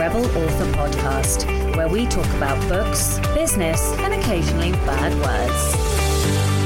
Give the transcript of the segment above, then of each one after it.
Rebel Author Podcast, where we talk about books, business, and occasionally bad words.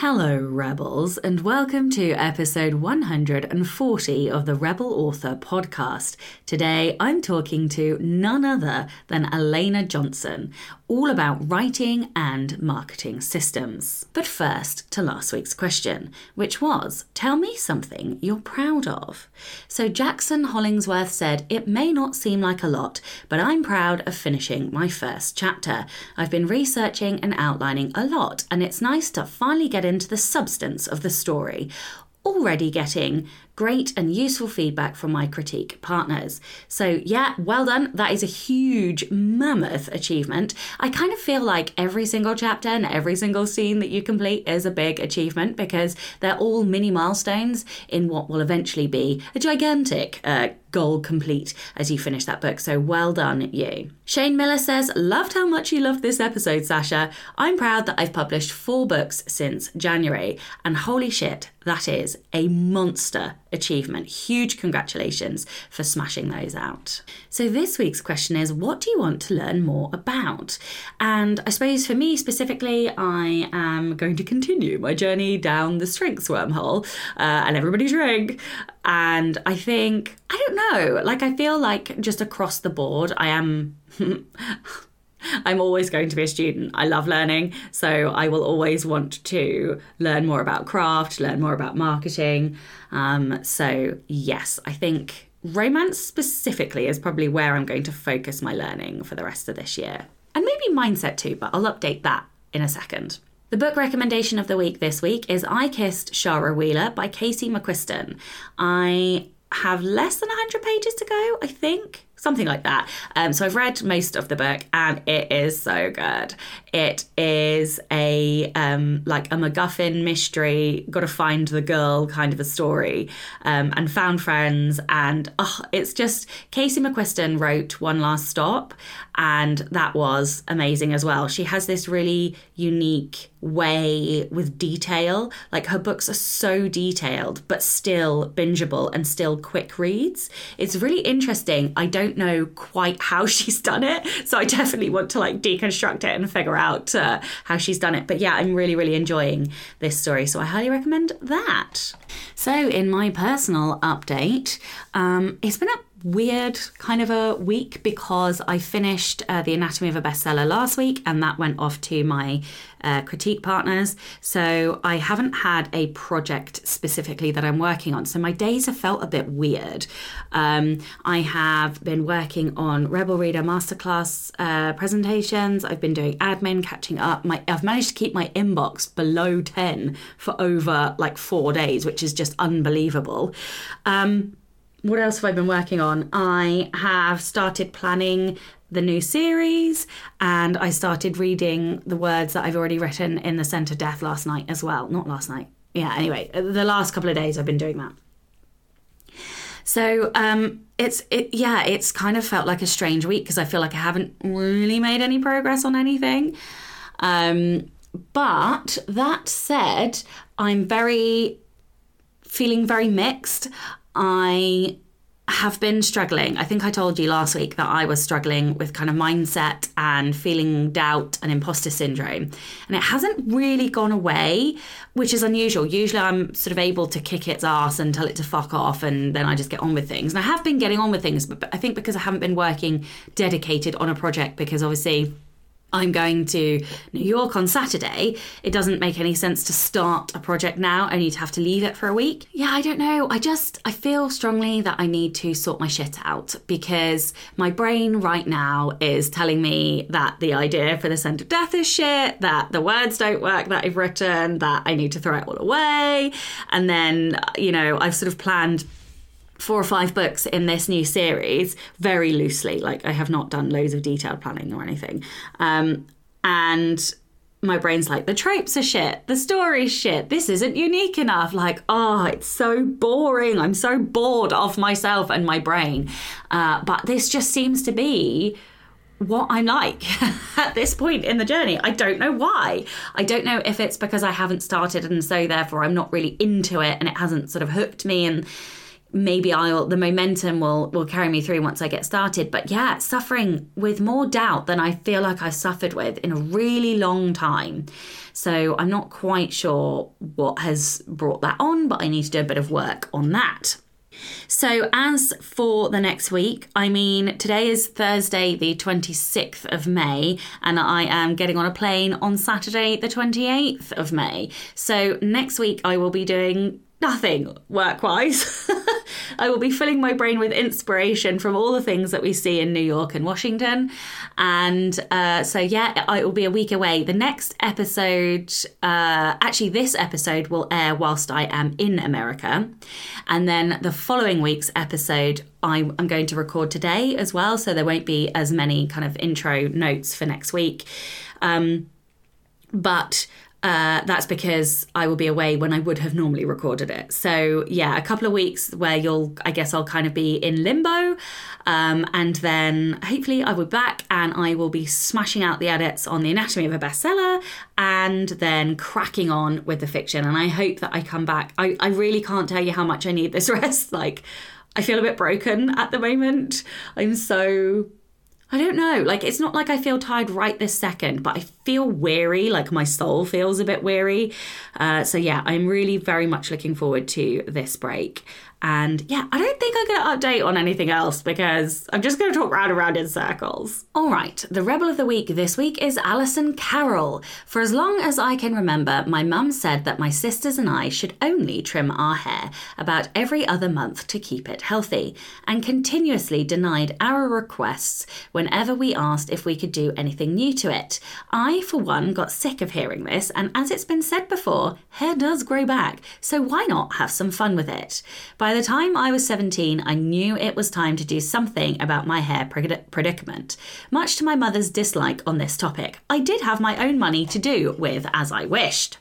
Hello, Rebels, and welcome to episode 140 of the Rebel Author podcast. Today, I'm talking to none other than Elana Johnson, all about writing and marketing systems. But first, to last week's question, which was Tell me something you're proud of. So Jackson Hollingsworth said, It may not seem like a lot, but I'm proud of finishing my first chapter. I've been researching and outlining a lot, and it's nice to finally get into the substance of the story already getting great and useful feedback from my critique partners. So, yeah, well done. That is a huge, mammoth achievement. I kind of feel like every single chapter and every single scene that you complete is a big achievement because they're all mini milestones in what will eventually be a gigantic uh, goal complete as you finish that book. So well done, you. Shane Miller says, Loved how much you loved this episode, Sacha. I'm proud that I've published four books since January, and holy shit, that is a monster achievement. Huge congratulations for smashing those out. So, this week's question is what do you want to learn more about? And I suppose for me specifically, I am going to continue my journey down the strengths wormhole uh, and everybody's drink. And I think, I don't know, like I feel like just across the board, I am. I'm always going to be a student. I love learning. So I will always want to learn more about craft, learn more about marketing. Um, so, yes, I think romance specifically is probably where I'm going to focus my learning for the rest of this year. And maybe mindset too, but I'll update that in a second. The book recommendation of the week this week is I Kissed Shara Wheeler by Casey McQuiston. I have less than 100 pages to go, I think something like that. Um, so I've read most of the book, and it is so good. It is a um, like a MacGuffin mystery, got to find the girl kind of a story, um, and found friends, and oh, it's just Casey McQuiston wrote One Last Stop, and that was amazing as well. She has this really unique way with detail. Like her books are so detailed, but still bingeable and still quick reads. It's really interesting. I don't know quite how she's done it, so I definitely want to like deconstruct it and figure out uh, how she's done it. But yeah, I'm really, really enjoying this story, so I highly recommend that. So, in my personal update, um, it's been a weird kind of a week because I finished uh, The Anatomy of a Bestseller last week and that went off to my uh, critique partners. So I haven't had a project specifically that I'm working on. So my days have felt a bit weird. Um, I have been working on Rebel Reader Masterclass uh, presentations. I've been doing admin, catching up. My, I've managed to keep my inbox below 10 for over like four days, which is just unbelievable. Um, what else have I been working on? I have started planning the new series and I started reading the words that I've already written in The Scent of Death last night as well. Not last night. Yeah, anyway, the last couple of days I've been doing that. So um, it's it yeah, it's kind of felt like a strange week because I feel like I haven't really made any progress on anything. Um, but that said, I'm very feeling very mixed. I have been struggling. I think I told you last week that I was struggling with kind of mindset and feeling doubt and imposter syndrome. And it hasn't really gone away, which is unusual. Usually I'm sort of able to kick its ass and tell it to fuck off and then I just get on with things. And I have been getting on with things, but I think because I haven't been working dedicated on a project because obviously I'm going to New York on Saturday, it doesn't make any sense to start a project now only to have to leave it for a week. Yeah, I don't know. I just I feel strongly that I need to sort my shit out because my brain right now is telling me that the idea for the scent of death is shit, that the words don't work that I've written, that I need to throw it all away. And then, you know, I've sort of planned four or five books in this new series very loosely. Like I have not done loads of detailed planning or anything. Um, and my brain's like, the tropes are shit, the story's shit, this isn't unique enough. Like, oh, it's so boring. I'm so bored of myself and my brain. Uh, but this just seems to be what I'm like at this point in the journey. I don't know why. I don't know if it's because I haven't started and so therefore I'm not really into it and it hasn't sort of hooked me and maybe I'll the momentum will will carry me through once I get started. But yeah, suffering with more doubt than I feel like I've suffered with in a really long time. So I'm not quite sure what has brought that on, but I need to do a bit of work on that. So, as for the next week, I mean, today is Thursday, the 26th of May, and I am getting on a plane on Saturday, the 28th of May. So, next week, I will be doing nothing work wise. I will be filling my brain with inspiration from all the things that we see in New York and Washington. And uh, so, yeah, it will be a week away. The next episode, uh, actually, this episode will air whilst I am in America. And then the following week's episode, I'm, going to record today as well. So there won't be as many kind of intro notes for next week. Um, but uh, that's because I will be away when I would have normally recorded it. So, yeah, a couple of weeks where you'll, I guess, I'll kind of be in limbo. Um, and then hopefully I will be back and I will be smashing out the edits on the anatomy of a bestseller and then cracking on with the fiction. And I hope that I come back. I, I really can't tell you how much I need this rest. Like, I feel a bit broken at the moment. I'm so I don't know. Like, it's not like I feel tired right this second, but I feel weary. Like, my soul feels a bit weary. Uh, so, yeah, I'm really very much looking forward to this break. And yeah, I don't think I'm going to update on anything else because I'm just going to talk round and round in circles. All right, the Rebel of the Week this week is Allison Carroll. For as long as I can remember, my mum said that my sisters and I should only trim our hair about every other month to keep it healthy, and continuously denied our requests whenever we asked if we could do anything new to it. I, for one, got sick of hearing this, and as it's been said before, hair does grow back, so why not have some fun with it? By by the time I was 17, I knew it was time to do something about my hair predicament. Much to my mother's dislike on this topic, I did have my own money to do with as I wished.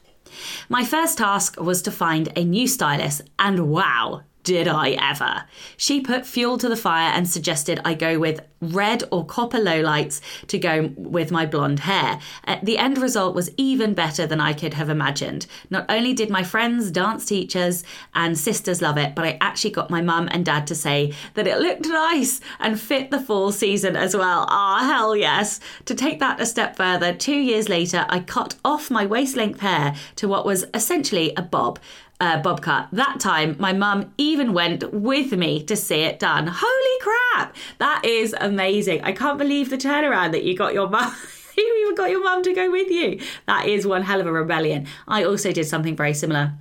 My first task was to find a new stylist, and wow, did I ever. She put fuel to the fire and suggested I go with red or copper lowlights to go with my blonde hair. Uh, the end result was even better than I could have imagined. Not only did my friends, dance teachers, and sisters love it, but I actually got my mum and dad to say that it looked nice and fit the fall season as well. Ah, oh, hell yes. To take that a step further, two years later, I cut off my waist length hair to what was essentially a bob uh, bob cut. That time, my mum even went with me to see it done. Holy crap! That is amazing. I can't believe the turnaround that you got your mum. you even got your mum to go with you. That is one hell of a rebellion. I also did something very similar.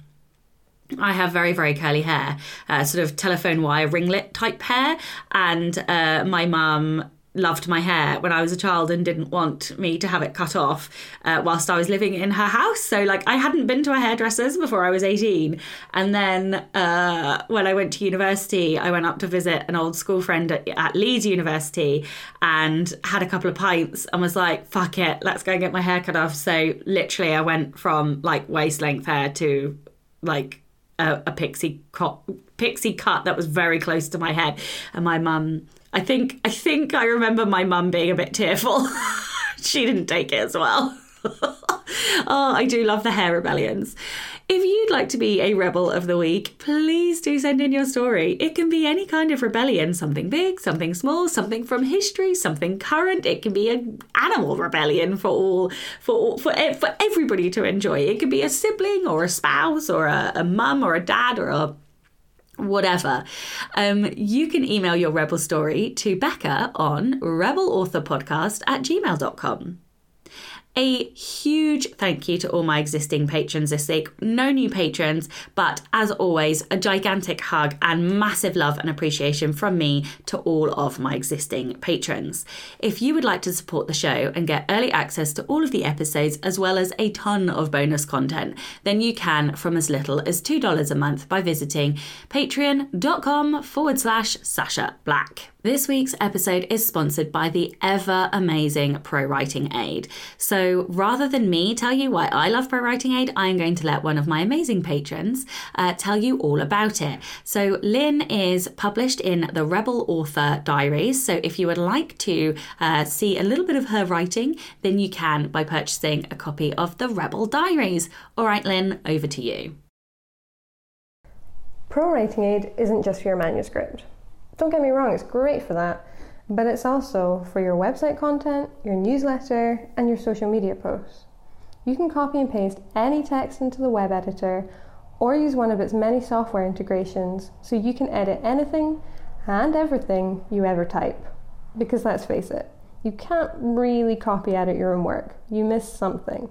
I have very, very curly hair, uh, sort of telephone wire ringlet type hair, and uh, my mum loved my hair when I was a child and didn't want me to have it cut off uh, whilst I was living in her house. So, like, I hadn't been to a hairdresser's before I was 18. And then uh, when I went to university, I went up to visit an old school friend at, at, Leeds University and had a couple of pints and was like, fuck it, let's go and get my hair cut off. So, literally, I went from like waist length hair to like a, a pixie cut pixie cut that was very close to my head and my mum I think I think I remember my mum being a bit tearful. she didn't take it as well. oh, I do love the hair rebellions. If you'd like to be a rebel of the week, please do send in your story. It can be any kind of rebellion, something big, something small, something from history, something current. It can be an animal rebellion for all for for for everybody to enjoy. It could be a sibling or a spouse or a, a mum or a dad or a whatever. Um, you can email your rebel story to Becca on rebelauthorpodcast at gmail.com. A huge thank you to all my existing patrons this week. No new patrons, but as always, a gigantic hug and massive love and appreciation from me to all of my existing patrons. If you would like to support the show and get early access to all of the episodes as well as a ton of bonus content, then you can from as little as $2 a month by visiting patreon.com forward slash Sacha Black. This week's episode is sponsored by the ever amazing Pro Writing Aid. So rather than me tell you why I love Pro Writing Aid, I am going to let one of my amazing patrons uh, tell you all about it. So Lynn is published in the Rebel Author Diaries. So if you would like to uh, see a little bit of her writing, then you can by purchasing a copy of the Rebel Diaries. All right, Lynn, over to you. Pro Writing Aid isn't just for your manuscript. Don't get me wrong, it's great for that, but it's also for your website content, your newsletter, and your social media posts. You can copy and paste any text into the web editor or use one of its many software integrations so you can edit anything and everything you ever type. Because let's face it, you can't really copy edit your own work. You miss something.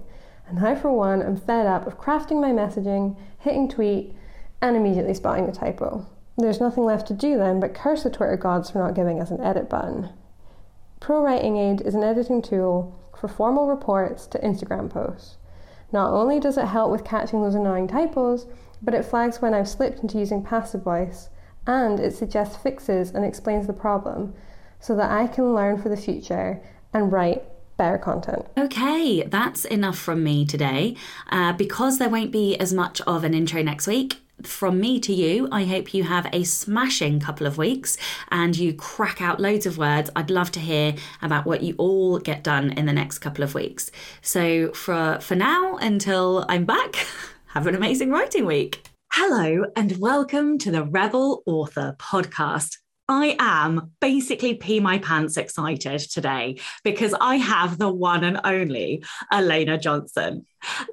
And I, for one, am fed up of crafting my messaging, hitting tweet, and immediately spotting the typo. There's nothing left to do then but curse the Twitter gods for not giving us an edit button. Pro Writing Aid is an editing tool for formal reports to Instagram posts. Not only does it help with catching those annoying typos, but it flags when I've slipped into using passive voice, and it suggests fixes and explains the problem so that I can learn for the future and write better content. Okay, that's enough from me today. Uh, because there won't be as much of an intro next week, from me to you, I hope you have a smashing couple of weeks and you crack out loads of words. I'd love to hear about what you all get done in the next couple of weeks. So for for now until I'm back, have an amazing writing week. Hello and welcome to the Rebel Author podcast. I am basically pee my pants excited today because I have the one and only Elana Johnson.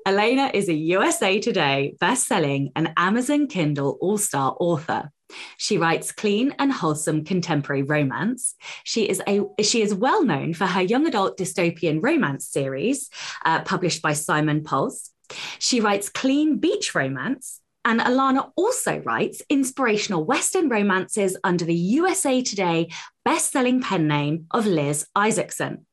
Elana is a USA Today best-selling and Amazon Kindle all-star author. She writes clean and wholesome contemporary romance. She is a she is well known for her young adult dystopian romance series, uh, published by Simon Pulse. She writes clean beach romance and Elana also writes inspirational Western romances under the USA Today best-selling pen name of Liz Isaacson.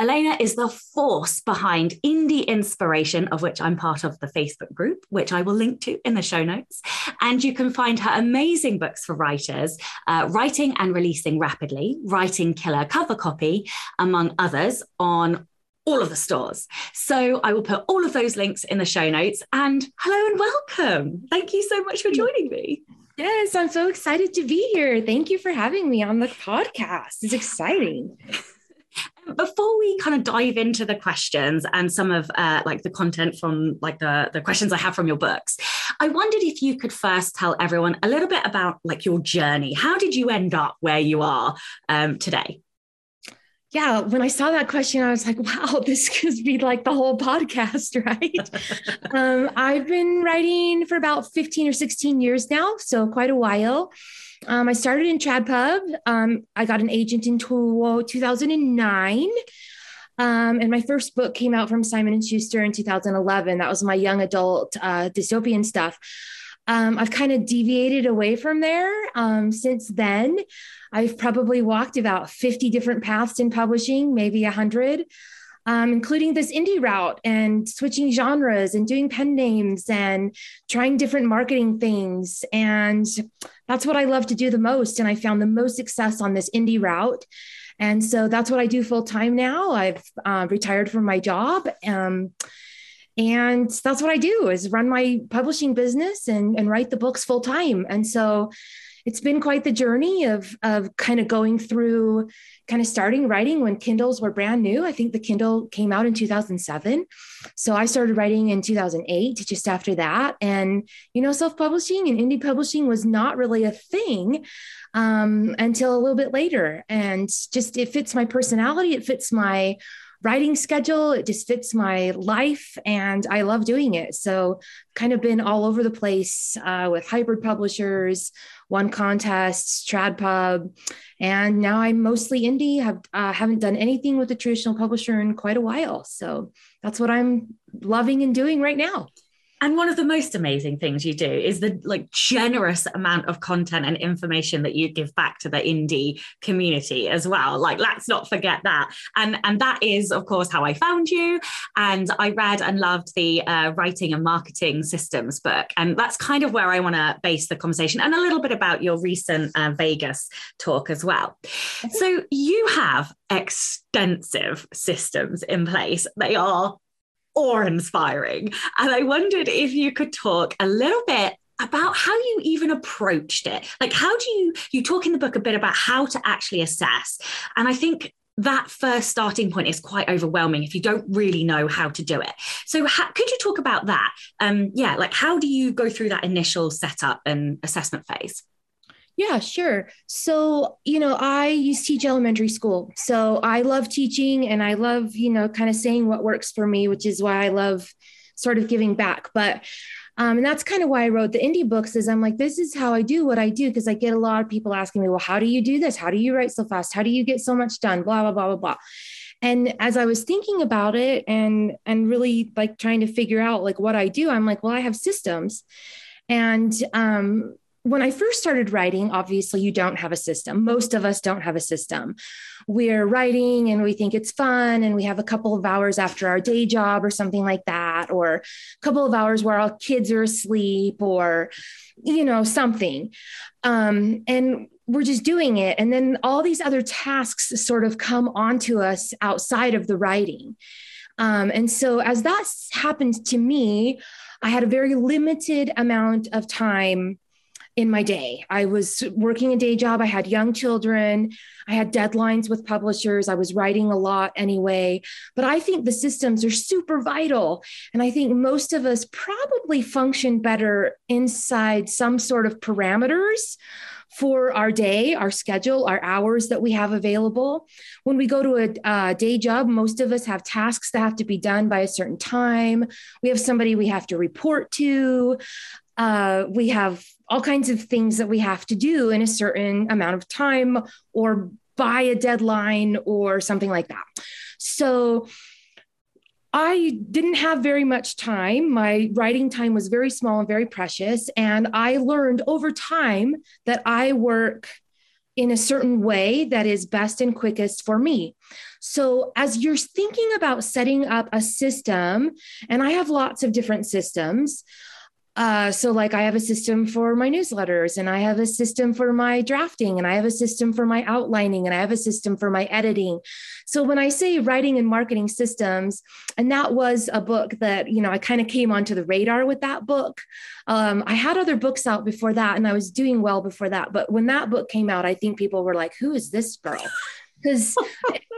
Elana is the force behind indie inspiration, of which I'm part of the Facebook group, which I will link to in the show notes. And you can find her amazing books for writers, uh, Writing and Releasing Rapidly, Writing Killer Cover Copy, among others, on all of the stores. So I will put all of those links in the show notes. And hello and welcome. Thank you so much for joining me. Yes, I'm so excited to be here. Thank you for having me on the podcast. It's exciting. Before we kind of dive into the questions and some of uh, like the content from like the the questions I have from your books, I wondered if you could first tell everyone a little bit about like your journey. How did you end up where you are um, today? Yeah, when I saw that question, I was like, wow, this could be like the whole podcast, right? um, I've been writing for about 15 or 16 years now, so quite a while. Um, I started in Trad Pub. Um, I got an agent in 2009. Um, and my first book came out from Simon and Schuster in 2011. That was my young adult uh, dystopian stuff. Um, I've kind of deviated away from there um, since then. I've probably walked about 50 different paths in publishing, maybe 100, um, including this indie route and switching genres and doing pen names and trying different marketing things. And that's what I love to do the most. And I found the most success on this indie route. And so that's what I do full time now. I've uh, retired from my job. Um, and that's what i do is run my publishing business and, and write the books full time and so it's been quite the journey of of kind of going through kind of starting writing when kindles were brand new i think the kindle came out in 2007 so i started writing in 2008 just after that and you know self-publishing and indie publishing was not really a thing um, until a little bit later and just it fits my personality it fits my writing schedule. It just fits my life and I love doing it. So, kind of been all over the place uh, with hybrid publishers, won contests, TradPub, and now I'm mostly indie. Have uh, haven't done anything with a traditional publisher in quite a while. So that's what I'm loving and doing right now. And one of the most amazing things you do is the like generous amount of content and information that you give back to the indie community as well. Like let's not forget that. And and that is of course how I found you. And I read and loved the uh, writing and marketing systems book. And that's kind of where I want to base the conversation and a little bit about your recent uh, Vegas talk as well. So you have extensive systems in place. They are awe inspiring. And I wondered if you could talk a little bit about how you even approached it. Like, how do you, you talk in the book a bit about how to actually assess. And I think that first starting point is quite overwhelming if you don't really know how to do it. So, how, could you talk about that? Um, yeah, like how do you go through that initial setup and assessment phase? Yeah, sure. So, you know, I used to teach elementary school. So I love teaching and I love, you know, kind of saying what works for me, which is why I love sort of giving back. But um, and that's kind of why I wrote the indie books is I'm like, this is how I do what I do. Cause I get a lot of people asking me, well, how do you do this? How do you write so fast? How do you get so much done? Blah, blah, blah, blah, blah. And as I was thinking about it and and really like trying to figure out like what I do, I'm like, well, I have systems. And um, when I first started writing, obviously you don't have a system. Most of us don't have a system. We're writing and we think it's fun and we have a couple of hours after our day job or something like that, or a couple of hours where our kids are asleep or, you know, something. Um, and we're just doing it. And then all these other tasks sort of come onto us outside of the writing. Um, and so as that happened to me, I had a very limited amount of time in my day. I was working a day job. I had young children. I had deadlines with publishers. I was writing a lot anyway. But I think the systems are super vital. And I think most of us probably function better inside some sort of parameters for our day, our schedule, our hours that we have available. When we go to a uh, day job, most of us have tasks that have to be done by a certain time. We have somebody we have to report to. Uh, we have all kinds of things that we have to do in a certain amount of time or by a deadline or something like that. So I didn't have very much time. My writing time was very small and very precious. And I learned over time that I work in a certain way that is best and quickest for me. So, as you're thinking about setting up a system, and I have lots of different systems, uh, so, like, I have a system for my newsletters, and I have a system for my drafting, and I have a system for my outlining, and I have a system for my editing. So, when I say writing and marketing systems, and that was a book that, you know, I kind of came onto the radar with that book. Um, I had other books out before that, and I was doing well before that. But when that book came out, I think people were like, who is this girl? Because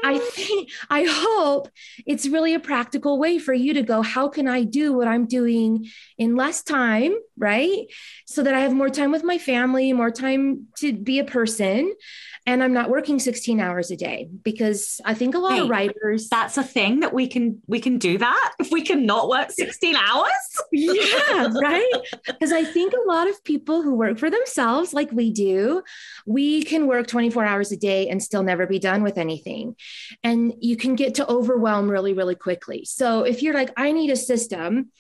I think I hope it's really a practical way for you to go, how can I do what I'm doing in less time, right? So that I have more time with my family, more time to be a person and I'm not working 16 hours a day because I think a lot hey, of writers that's a thing that we can we can do that if we can not work 16 hours. yeah, right? Because I think a lot of people who work for themselves like we do, we can work 24 hours a day and still never be done with anything. And you can get to overwhelm really really quickly. So if you're like I need a system,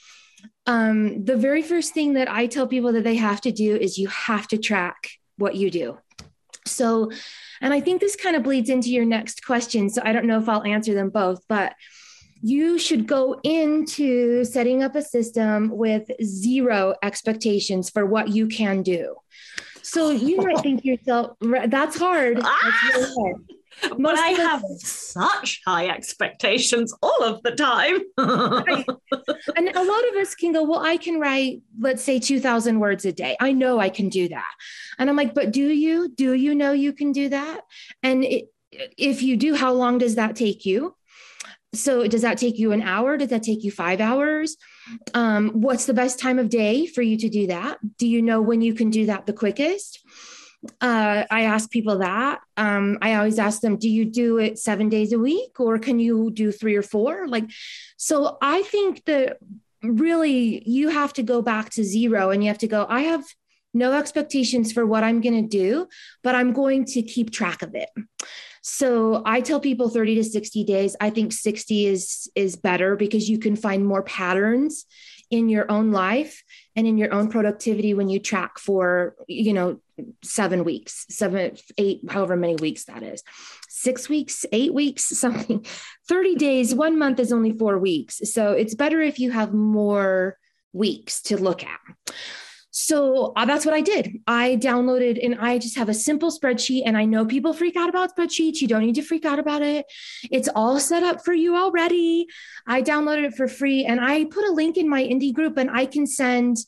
um, the very first thing that I tell people that they have to do is you have to track what you do. So, and I think this kind of bleeds into your next question. So I don't know if I'll answer them both, but you should go into setting up a system with zero expectations for what you can do. So you might think yourself, that's hard. That's really hard but I have such high expectations all of the time. right. And a lot of us can go, well, I can write, let's say, 2,000 words a day. I know I can do that. And I'm like, but do you? Do you know you can do that? And it, if you do, how long does that take you? So, does that take you an hour? Does that take you five hours? Um, what's the best time of day for you to do that? Do you know when you can do that the quickest? Uh, I ask people that. Um, I always ask them, do you do it seven days a week or can you do three or four? Like, so I think that really you have to go back to zero and you have to go, I have no expectations for what I'm going to do, but I'm going to keep track of it. So I tell people 30 to 60 days. I think 60 is is better because you can find more patterns in your own life and in your own productivity when you track for, you know, seven weeks, seven, eight, however many weeks that is, six weeks, eight weeks, something, 30 days, one month is only four weeks. So it's better if you have more weeks to look at. So uh, that's what I did. I downloaded and I just have a simple spreadsheet. And I know people freak out about spreadsheets. You don't need to freak out about it. It's all set up for you already. I downloaded it for free and I put a link in my indie group and I can send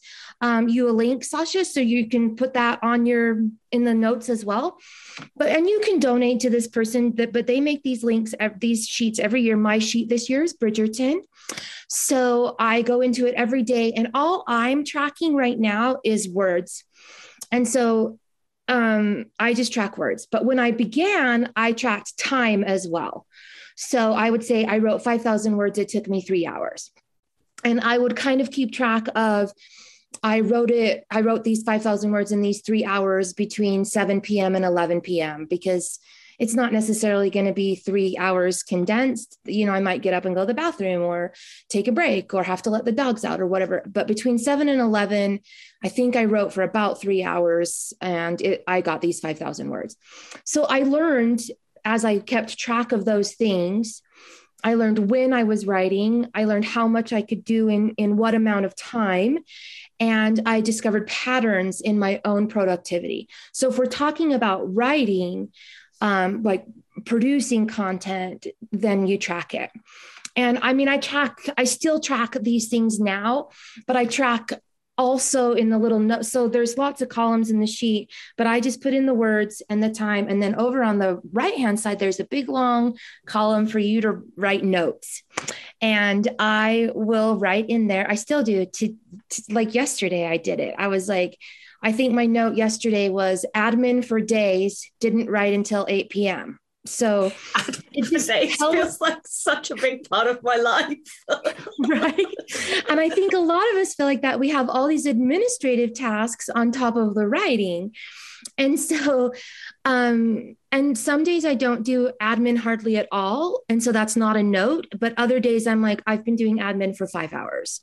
um, you a link, Sacha, so you can put that on your in the notes as well. But and you can donate to this person that but they make these links these sheets every year. My sheet this year is Bridgerton. So I go into it every day and all I'm tracking right now is words. And so um, I just track words. But when I began, I tracked time as well. So I would say I wrote 5,000 words. It took me three hours. And I would kind of keep track of I wrote it, I wrote these 5,000 words in these three hours between 7 p.m. and 11 p.m. because it's not necessarily going to be three hours condensed. You know, I might get up and go to the bathroom or take a break or have to let the dogs out or whatever. But between 7 and 11, I think I wrote for about three hours and it, I got these 5,000 words. So I learned as I kept track of those things I learned when I was writing. I learned how much I could do in, in what amount of time. And I discovered patterns in my own productivity. So, if we're talking about writing, um, like producing content, then you track it. And I mean, I track, I still track these things now, but I track also in the little note. So there's lots of columns in the sheet, but I just put in the words and the time. And then over on the right hand side, there's a big long column for you to write notes. And I will write in there. I still do to, to like yesterday, I did it. I was like, I think my note yesterday was admin for days, didn't write until 8 p.m. So it just feels like such a big part of my life. right. And I think a lot of us feel like that. We have all these administrative tasks on top of the writing. And so, um, and some days I don't do admin hardly at all. And so that's not a note. But other days I'm like, I've been doing admin for five hours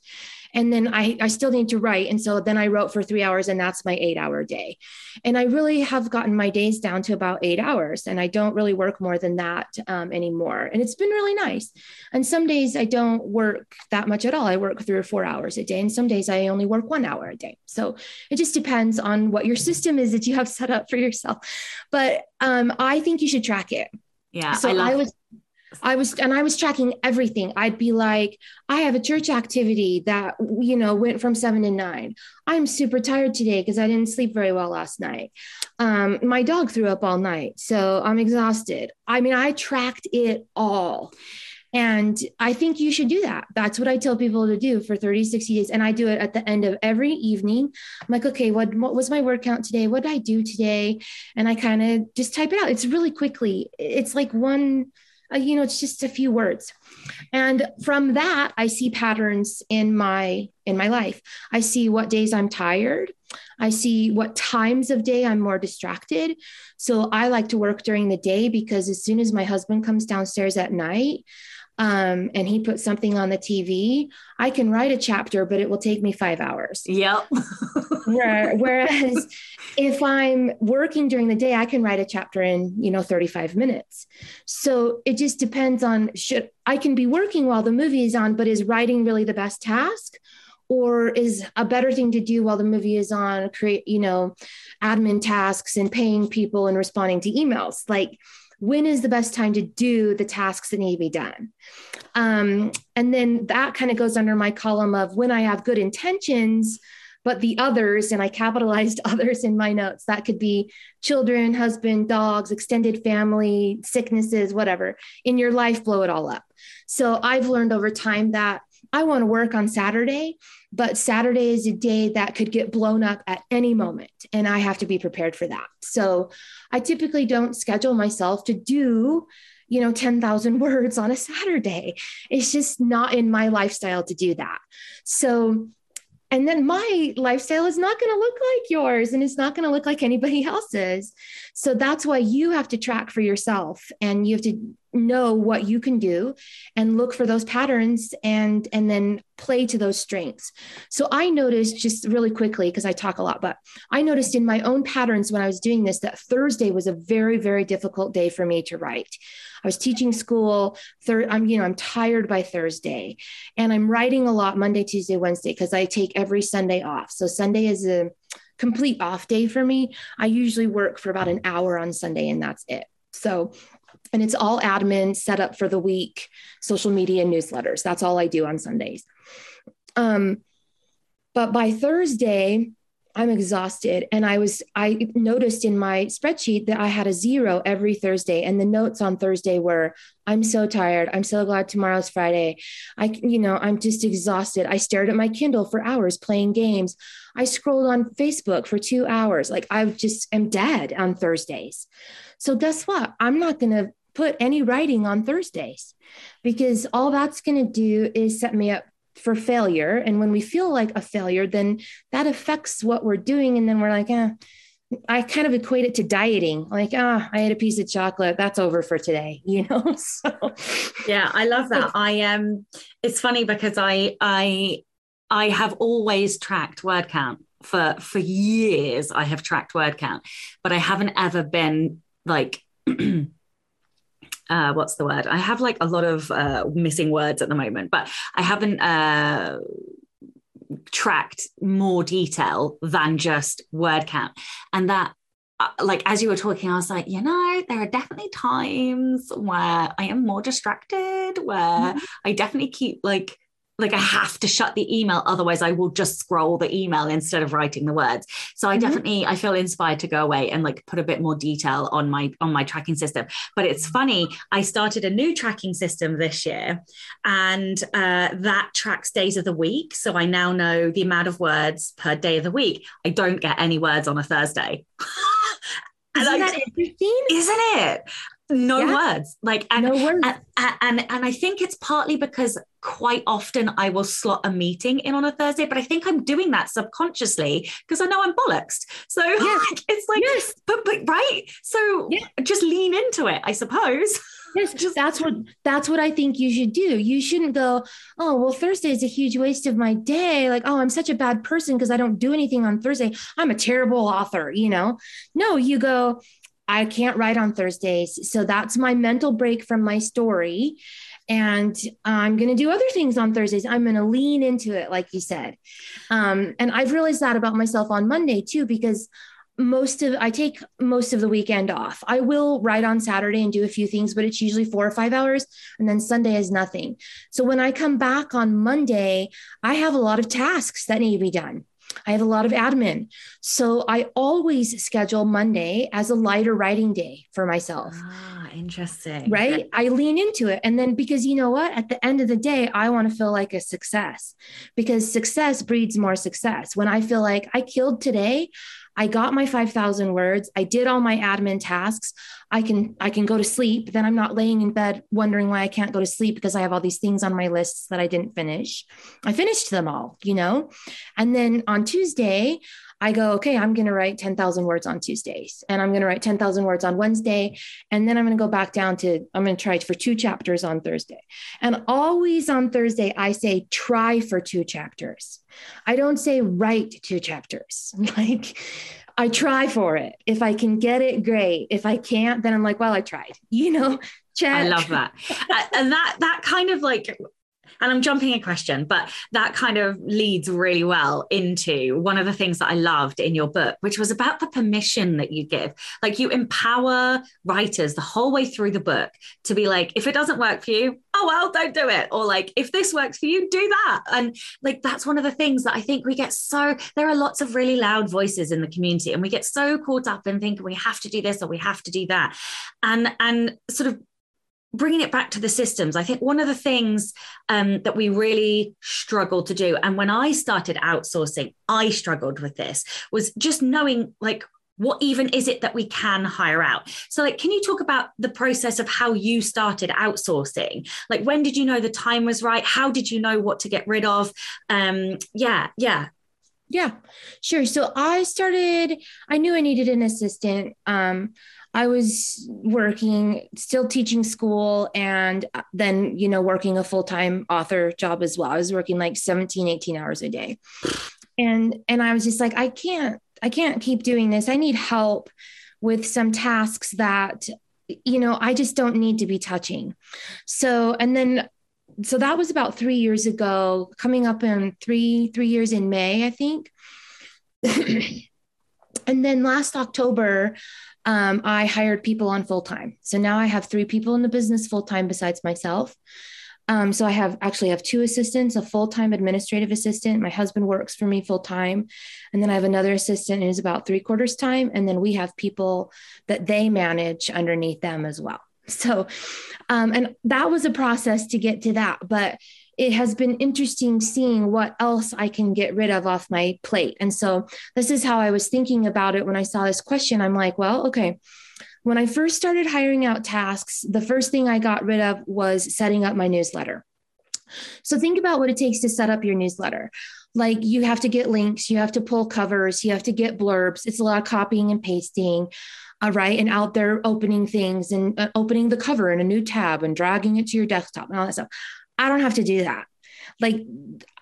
and then I, I still need to write. And so then i wrote for three hours and that's my eight hour day. And i really have gotten my days down to about eight hours and i don't really work more than that um, anymore. And it's been really nice. And some days i don't work that much at all. I work three or four hours a day and some days i only work one hour a day. So it just depends on what your system is that you have set up for yourself. But um, i think you should track it. Yeah so I, I was I was, and I was tracking everything. I'd be like, I have a church activity that, you know, went from seven to nine. I'm super tired today because I didn't sleep very well last night. Um, my dog threw up all night. So I'm exhausted. I mean, I tracked it all. And I think you should do that. That's what I tell people to do for 30, 60 days. And I do it at the end of every evening. I'm like, okay, what, what was my word count today? What did I do today? And I kind of just type it out. It's really quickly. It's like one, uh, you know it's just a few words. And from that i see patterns in my in my life. I see what days i'm tired. I see what times of day i'm more distracted. So i like to work during the day because as soon as my husband comes downstairs at night um, and he put something on the TV, I can write a chapter, but it will take me five hours. Yep. Whereas if I'm working during the day, I can write a chapter in, you know, 35 minutes. So it just depends on should I can be working while the movie is on, but is writing really the best task? Or is a better thing to do while the movie is on, create, you know, admin tasks and paying people and responding to emails? Like when is the best time to do the tasks that need to be done? Um, and then that kind of goes under my column of when I have good intentions, but the others, and I capitalized others in my notes, that could be children, husband, dogs, extended family, sicknesses, whatever. In your life, blow it all up. So I've learned over time that I want to work on Saturday, but Saturday is a day that could get blown up at any moment. And I have to be prepared for that. So I typically don't schedule myself to do, you know, 10,000 words on a Saturday. It's just not in my lifestyle to do that. So, and then my lifestyle is not going to look like yours and it's not going to look like anybody else's. So that's why you have to track for yourself and you have to know what you can do and look for those patterns and and then play to those strengths. So i noticed just really quickly because i talk a lot but i noticed in my own patterns when i was doing this that thursday was a very very difficult day for me to write. I was teaching school third i'm you know i'm tired by thursday and i'm writing a lot monday tuesday wednesday because i take every sunday off. So sunday is a complete off day for me. I usually work for about an hour on sunday and that's it. So and it's all admin set up for the week social media newsletters. That's all i do on sundays. Um, but by thursday i'm exhausted. And i was i noticed in my spreadsheet that i had a zero every thursday. And the notes on thursday were i'm so tired. I'm so glad tomorrow's friday. I you know i'm just exhausted. I stared at my kindle for hours playing games. I scrolled on facebook for two hours. Like i just am dead on thursdays. So guess what? I'm not going to put any writing on Thursdays because all that's going to do is set me up for failure. And when we feel like a failure, then that affects what we're doing. And then we're like, eh, I kind of equate it to dieting. Like, ah, oh, I ate a piece of chocolate. That's over for today, you know? So yeah, I love that. I um it's funny because I I I have always tracked word count for for years. I have tracked word count, but I haven't ever been like uh, what's the word? I have like a lot of uh, missing words at the moment, but I haven't uh, tracked more detail than just word count. And that, uh, like, as you were talking, I was like, you know, there are definitely times where I am more distracted, where mm-hmm. I definitely keep like like I have to shut the email otherwise I will just scroll the email instead of writing the words. So I mm-hmm. definitely I feel inspired to go away and like put a bit more detail on my on my tracking system. But it's funny, I started a new tracking system this year and uh, that tracks days of the week. So I now know the amount of words per day of the week. I don't get any words on a Thursday. Isn't that interesting? Isn't it? No yeah. words like and, no words. And, and and i think it's partly because quite often i will slot a meeting in on a thursday but i think i'm doing that subconsciously because i know i'm bollocks so yes. like, it's like yes. but but right so just lean into it i suppose Yes, just, that's what that's what I think you should do. You shouldn't go, oh well, Thursday is a huge waste of my day. Like, oh, I'm such a bad person because I don't do anything on Thursday. I'm a terrible author, you know. No, you go, I can't write on Thursdays. So that's my mental break from my story. And I'm going to do other things on Thursdays. I'm going to lean into it, like you said. Um, and I've realized that about myself on Monday too, because most of I take most of the weekend off. I will write on Saturday and do a few things, but it's usually four or five hours, and then Sunday is nothing. So when I come back on Monday, I have a lot of tasks that need to be done. I have a lot of admin. So I always schedule Monday as a lighter writing day for myself. Ah, interesting. Right? I lean into it. And then because you know what? At the end of the day, I want to feel like a success because success breeds more success. When I feel like I killed today, I got my 5000 words, I did all my admin tasks. I can I can go to sleep. Then I'm not laying in bed wondering why I can't go to sleep because I have all these things on my lists that I didn't finish. I finished them all, you know. And then on Tuesday, I go, okay, I'm going to write 10,000 words on Tuesdays and I'm going to write 10,000 words on Wednesday. And then I'm going to go back down to, I'm going to try for two chapters on Thursday. And always on Thursday, I say, try for two chapters. I don't say write two chapters. Like, I try for it. If I can get it, great. If I can't, then I'm like, well, I tried. You know, check. I love that, and that that kind of like and I'm jumping a question, but that kind of leads really well into one of the things that I loved in your book, which was about the permission that you give. Like you empower writers the whole way through the book to be like, if it doesn't work for you, oh well, don't do it. Or like, if this works for you, do that. And like that's one of the things that I think we get so there are lots of really loud voices in the community, and we get so caught up in thinking we have to do this or we have to do that. And and sort of bringing it back to the systems, I think one of the things um, that we really struggled to do, and when I started outsourcing, I struggled with this, was just knowing like, what even is it that we can hire out? So, like, can you talk about the process of how you started outsourcing? Like, when did you know the time was right? How did you know what to get rid of? Um, yeah, yeah. Yeah, sure. So I started, I knew I needed an assistant. Um, I was working, still teaching school, and uh, then, you know, working a full time author job as well. I was working like 17, 18 hours a day. And, and I was just like, I can't, I can't keep doing this. I need help with some tasks that, you know, I just don't need to be touching. So, and then, so that was about three years ago, coming up in three, three years in May, I think. and then last October, um, I hired people on full time. So now I have three people in the business full time besides myself. Um, so I have actually have two assistants, a full time administrative assistant. My husband works for me full time, and then I have another assistant who's about three quarters time, and then we have people that they manage underneath them as well. So, um, and that was a process to get to that, but it has been interesting seeing what else I can get rid of off my plate. And so this is how I was thinking about it when I saw this question. I'm like, well, okay. When I first started hiring out tasks, the first thing I got rid of was setting up my newsletter. So think about what it takes to set up your newsletter. Like you have to get links, you have to pull covers, you have to get blurbs. It's a lot of copying and pasting. Uh, right. And out there opening things and uh, opening the cover in a new tab and dragging it to your desktop and all that stuff. I don't have to do that. Like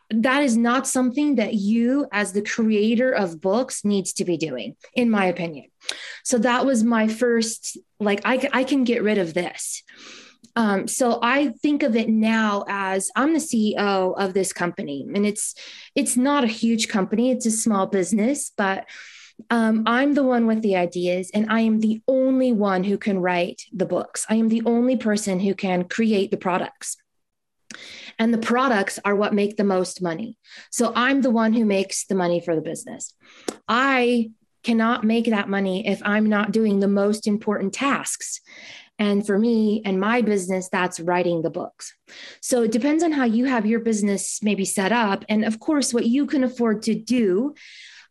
that is not something that you as the creator of books needs to be doing in my opinion so that was my first like i, I can get rid of this um, so i think of it now as i'm the ceo of this company and it's it's not a huge company it's a small business but um, I'm the one with the ideas, and I am the only one who can write the books. I am the only person who can create the products and the products are what make the most money. So I'm the one who makes the money for the business. I cannot make that money if I'm not doing the most important tasks. And for me and my business, that's writing the books. So it depends on how you have your business maybe set up. And of course, what you can afford to do.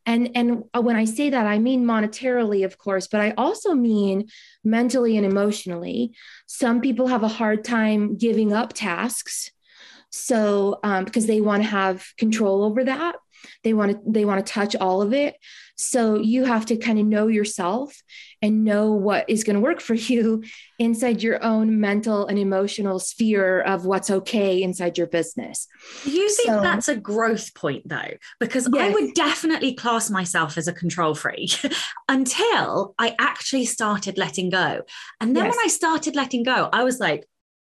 And, and uh, when I say that, I mean monetarily, of course, but I also mean mentally and emotionally. Some people have a hard time giving up tasks so um, because they want to have control over that. They want to they want to touch all of it. So you have to kind of know yourself and know what is going to work for you inside your own mental and emotional sphere of what's okay inside your business. Do you think so, that's a growth point though? Because yes. i would definitely class myself as a control freak until i actually started letting go. And then yes. when i started letting go i was like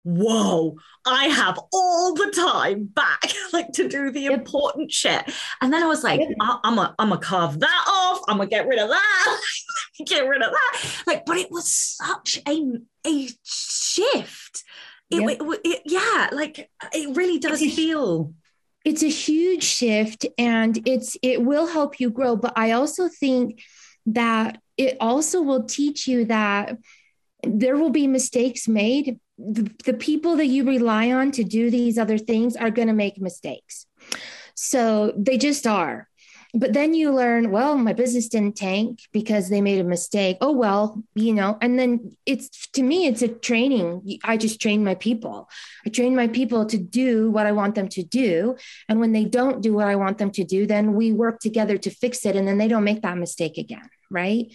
whoa, I have all the time back, like to do the important shit. And then I was like, I- am a, I'm gonna carve that off. I'm gonna get rid of that. get rid of that. Like, but it was such a a shift. It, yep. it, it yeah, like it really does it's feel. It's a huge shift, and it's it will help you grow. But I also think that it also will teach you that there will be mistakes made the, the people that you rely on to do these other things are going to make mistakes. So they just are. But then you learn, well, my business didn't tank because they made a mistake. Oh, well, you know, and then it's to me, it's a training. I just train my people. I train my people to do what I want them to do. And when they don't do what I want them to do, then we work together to fix it. And then they don't make that mistake again. Right.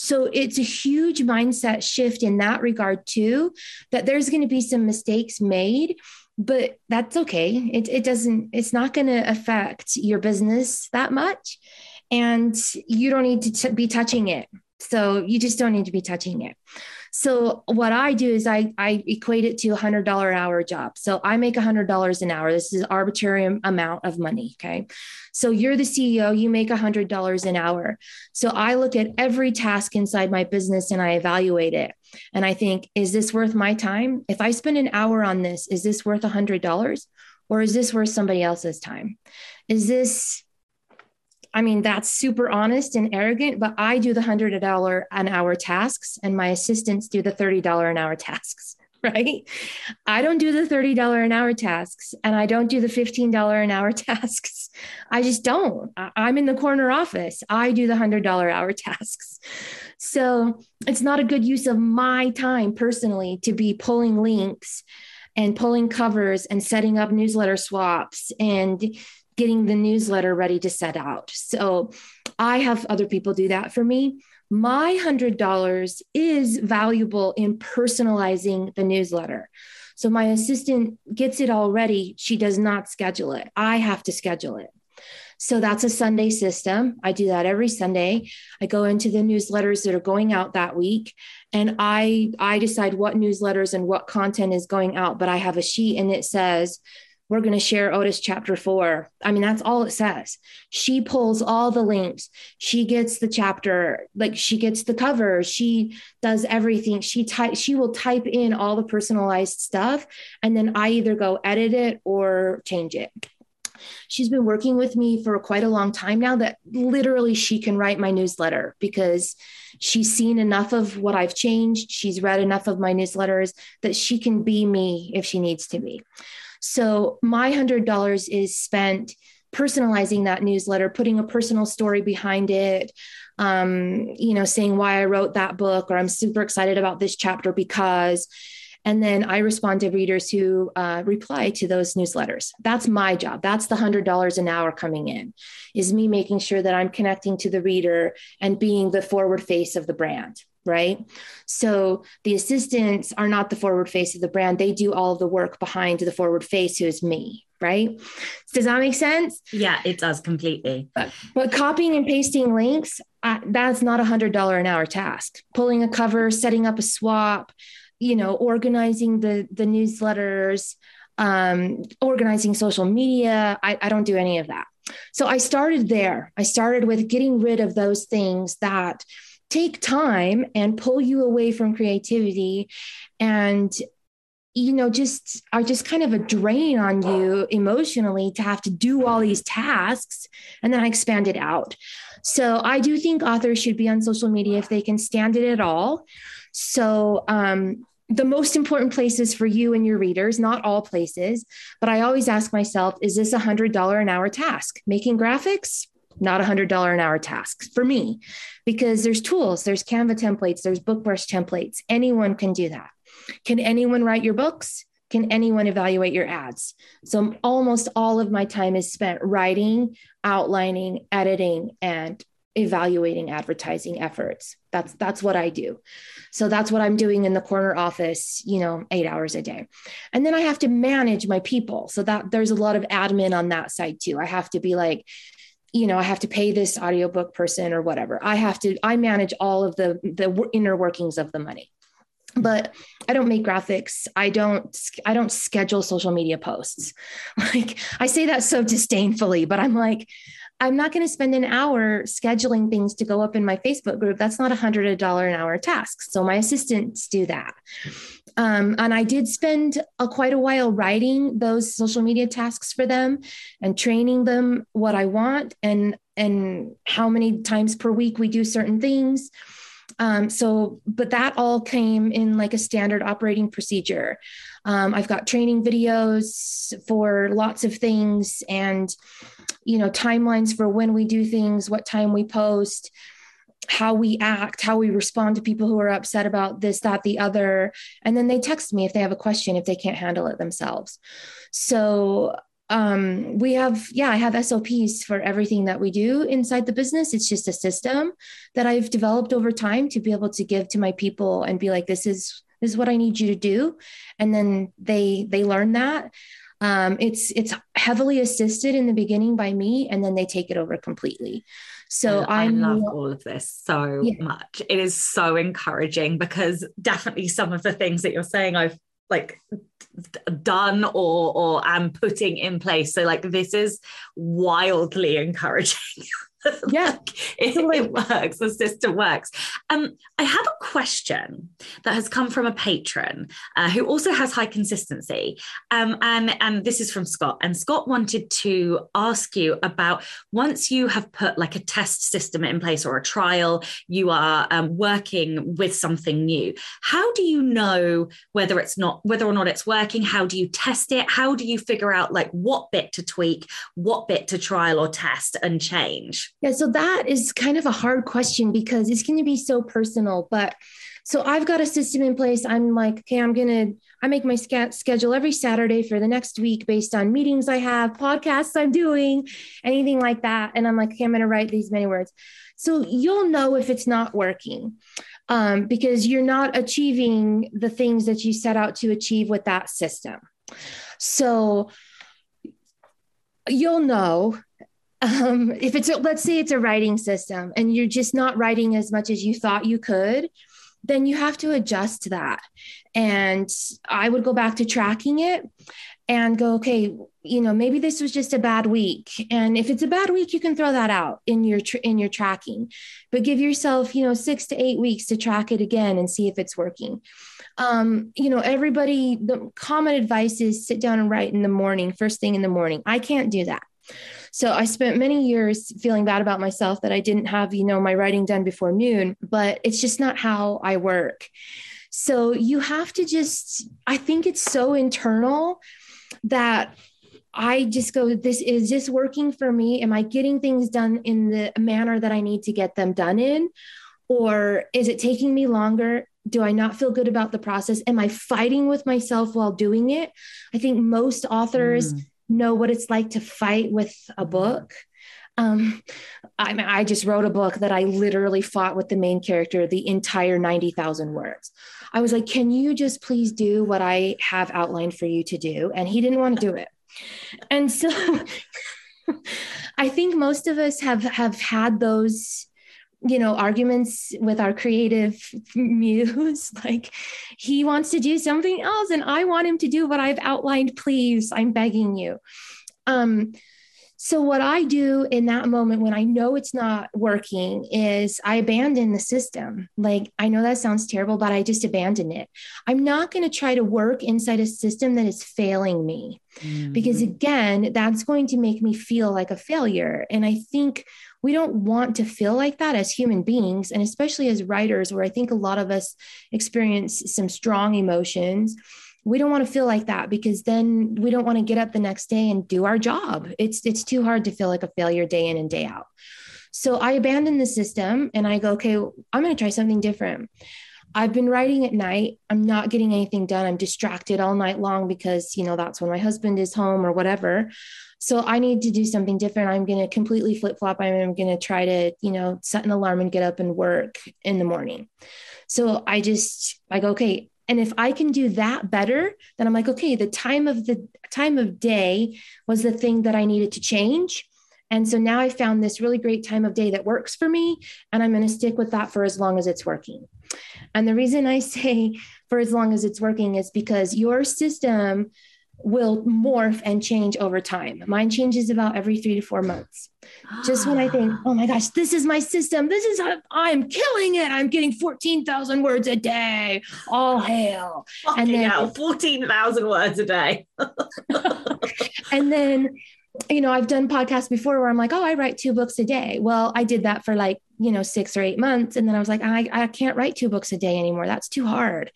So it's a huge mindset shift in that regard, too, that there's going to be some mistakes made but that's okay. It, it doesn't it's not going to affect your business that much and you don't need to t- be touching it. So you just don't need to be touching it so what I do is I, I equate it to a hundred dollar an hour job. So I make a hundred dollars an hour. This is arbitrary amount of money. Okay. So you're the CEO, you make a hundred dollars an hour. So I look at every task inside my business and I evaluate it. And I think, is this worth my time? If I spend an hour on this, is this worth a hundred dollars? Or is this worth somebody else's time? Is this I mean, that's super honest and arrogant, but I do the $100 an hour tasks and my assistants do the $30 an hour tasks, right? I don't do the $30 an hour tasks and I don't do the $15 an hour tasks. I just don't. I'm in the corner office. I do the $100 an hour tasks. So it's not a good use of my time personally to be pulling links and pulling covers and setting up newsletter swaps and getting the newsletter ready to set out. So I have other people do that for me. My $100 is valuable in personalizing the newsletter. So my assistant gets it all ready. She does not schedule it. I have to schedule it. So that's a Sunday system. I do that every Sunday. I go into the newsletters that are going out that week and I I decide what newsletters and what content is going out, but I have a sheet and it says we're going to share Otis chapter four. I mean, that's all it says. She pulls all the links. She gets the chapter, like she gets the cover. She does everything. She type, she will type in all the personalized stuff. And then I either go edit it or change it. She's been working with me for quite a long time now that literally she can write my newsletter because she's seen enough of what I've changed. She's read enough of my newsletters that she can be me if she needs to be. So my $100 is spent personalizing that newsletter, putting a personal story behind it, um, you know, saying why I wrote that book, or I'm super excited about this chapter because. And then I respond to readers who uh, reply to those newsletters. That's my job. That's the $100 an hour coming in, is me making sure that I'm connecting to the reader and being the forward face of the brand right? So the assistants are not the forward face of the brand. They do all of the work behind the forward face, who is me, right? Does that make sense? Yeah, it does completely. But, but copying and pasting links, uh, that's not a hundred dollar an hour task. Pulling a cover, setting up a swap, you know, organizing the the newsletters, um, organizing social media. I, I don't do any of that. So I started there. I started with getting rid of those things that take time and pull you away from creativity and you know just are just kind of a drain on you emotionally to have to do all these tasks and then i expand it out so i do think authors should be on social media if they can stand it at all so um, the most important places for you and your readers, not all places, but I always ask myself, is this a $100 an hour task? Making graphics? Not a hundred dollar an hour tasks for me because there's tools, there's Canva templates, there's BookBrush templates. Anyone can do that. Can anyone write your books? Can anyone evaluate your ads? So almost all of my time is spent writing, outlining, editing, and evaluating advertising efforts. That's that's what I do. So that's what I'm doing in the corner office, you know, 8 hours a day. And then I have to manage my people. So that there's a lot of admin on that side too. I have to be like you know, I have to pay this audiobook person or whatever. I have to, I manage all of the the inner workings of the money. But I don't make graphics. I don't I don't schedule social media posts. Like I say that so disdainfully, but I'm like, I'm not going to spend an hour scheduling things to go up in my Facebook group. That's not a hundred dollar an hour task. So my assistants do that. Um, and I did spend a, quite a while writing those social media tasks for them and training them what I want and and how many times per week we do certain things. Um, so, but that all came in like a standard operating procedure. Um, I've got training videos for lots of things and you know timelines for when we do things what time we post how we act how we respond to people who are upset about this that the other and then they text me if they have a question if they can't handle it themselves so um, we have yeah i have sops for everything that we do inside the business it's just a system that i've developed over time to be able to give to my people and be like this is this is what i need you to do and then they they learn that um, it's it's heavily assisted in the beginning by me, and then they take it over completely. So I, I love all of this so yeah. much. It is so encouraging because definitely some of the things that you're saying, I've like done or or am putting in place. So like this is wildly encouraging. yeah. It, it, works. The system works. Um i have a question that has come from a patron uh, who also has high consistency. Um and and this is from scott. And scott wanted to ask you about once you have put like a test system in place or a trial you are um, working with something new. How do you know whether it's not whether or not it's working? How do you test it? How do you figure out like what bit to tweak what bit to trial or test and change yeah, so that is kind of a hard question because it's going to be so personal. But So I've got a system in place. I'm like, okay, I'm going to, I make my schedule every Saturday for the next week based on meetings I have, podcasts I'm doing, anything like that. And I'm like, okay, I'm going to write these many words. So you'll know if it's not working um, because you're not achieving the things that you set out to achieve with that system. So you'll know um, if it's a, let's say it's a writing system and you're just not writing as much as you thought you could then you have to adjust that. And i would go back to tracking it and go okay you know maybe this was just a bad week. And if it's a bad week you can throw that out in your in your tracking. But give yourself you know 6 to 8 weeks to track it again and see if it's working. Um, you know everybody the common advice is sit down and write in the morning first thing in the morning. I can't do that so I spent many years feeling bad about myself that I didn't have, you know, my writing done before noon, but it's just not how I work. So you have to just, I think it's so internal that I just go, this is this working for me? Am I getting things done in the manner that I need to get them done in? Or is it taking me longer? Do I not feel good about the process? Am I fighting with myself while doing it? I think most authors mm know what it's like to fight with a book. Um, I mean, I just wrote a book that I literally fought with the main character the entire 90,000 words. I was like, can you just please do what I have outlined for you to do? And he didn't want to do it. And so I think most of us have have had those you know arguments with our creative muse like he wants to do something else and i want him to do what i've outlined please i'm begging you. Um so what i do in that moment when i know it's not working is i abandon the system. Like i know that sounds terrible but i just abandon it. I'm not going to try to work inside a system that is failing me mm-hmm. because again that's going to make me feel like a failure. And i think we don't want to feel like that as human beings and especially as writers where i think a lot of us experience some strong emotions we don't want to feel like that because then we don't want to get up the next day and do our job it's it's too hard to feel like a failure day in and day out so i abandon the system and i go okay i'm going to try something different I've been writing at night. I'm not getting anything done. I'm distracted all night long because, you know, that's when my husband is home or whatever. So I need to do something different. I'm going to completely flip flop. I'm going to try to, you know, set an alarm and get up and work in the morning. So I just, I go, okay. And if I can do that better, then I'm like, okay, the time of the time of day was the thing that I needed to change. And so now I found this really great time of day that works for me. And I'm going to stick with that for as long as it's working. And the reason I say for as long as it's working is because your system will morph and change over time. Mine changes about every three to four months. Just when I ah. think, oh my gosh, this is my system. This is, how I'm killing it. I'm getting 14,000 words a day. All hail. Fucking and then hell, 14,000 words a day. and then you know, I've done podcasts before where I'm like, oh, I write two books a day. Well, I did that for like, you know, six or eight months. And then I was like, I, I can't write two books a day anymore. That's too hard.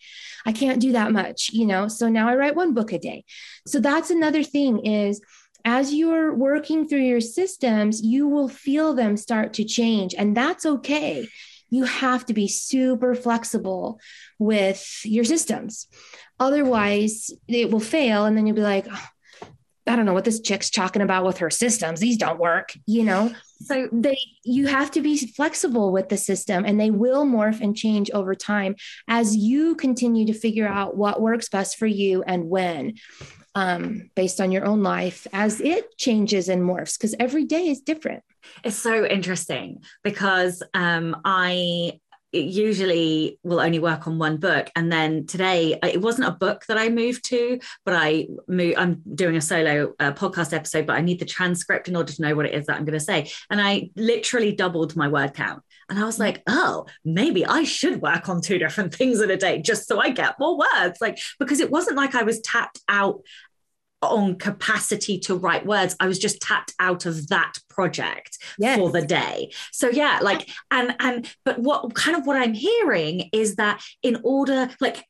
I can't do that much, you know. So now I write one book a day. So that's another thing is as you're working through your systems, you will feel them start to change. And that's okay. You have to be super flexible with your systems. Otherwise, it will fail. And then you'll be like, oh, I don't know what this chick's talking about with her systems. These don't work, you know? So they you have to be flexible with the system and they will morph and change over time as you continue to figure out what works best for you and when. Um, based on your own life as it changes and morphs because every day is different. It's so interesting because um, I usually will only work on one book. And then today it wasn't a book that i moved to but i move, i'm doing a solo uh, podcast episode but i need the transcript in order to know what it is that i'm going to say. And i literally doubled my word count. And i was like oh maybe i should work on two different things in a day just so i get more words. Like because it wasn't like i was tapped out on capacity to write words i was just tapped out of that project yes. for the day so yeah like and and but what kind of what i'm hearing is that in order like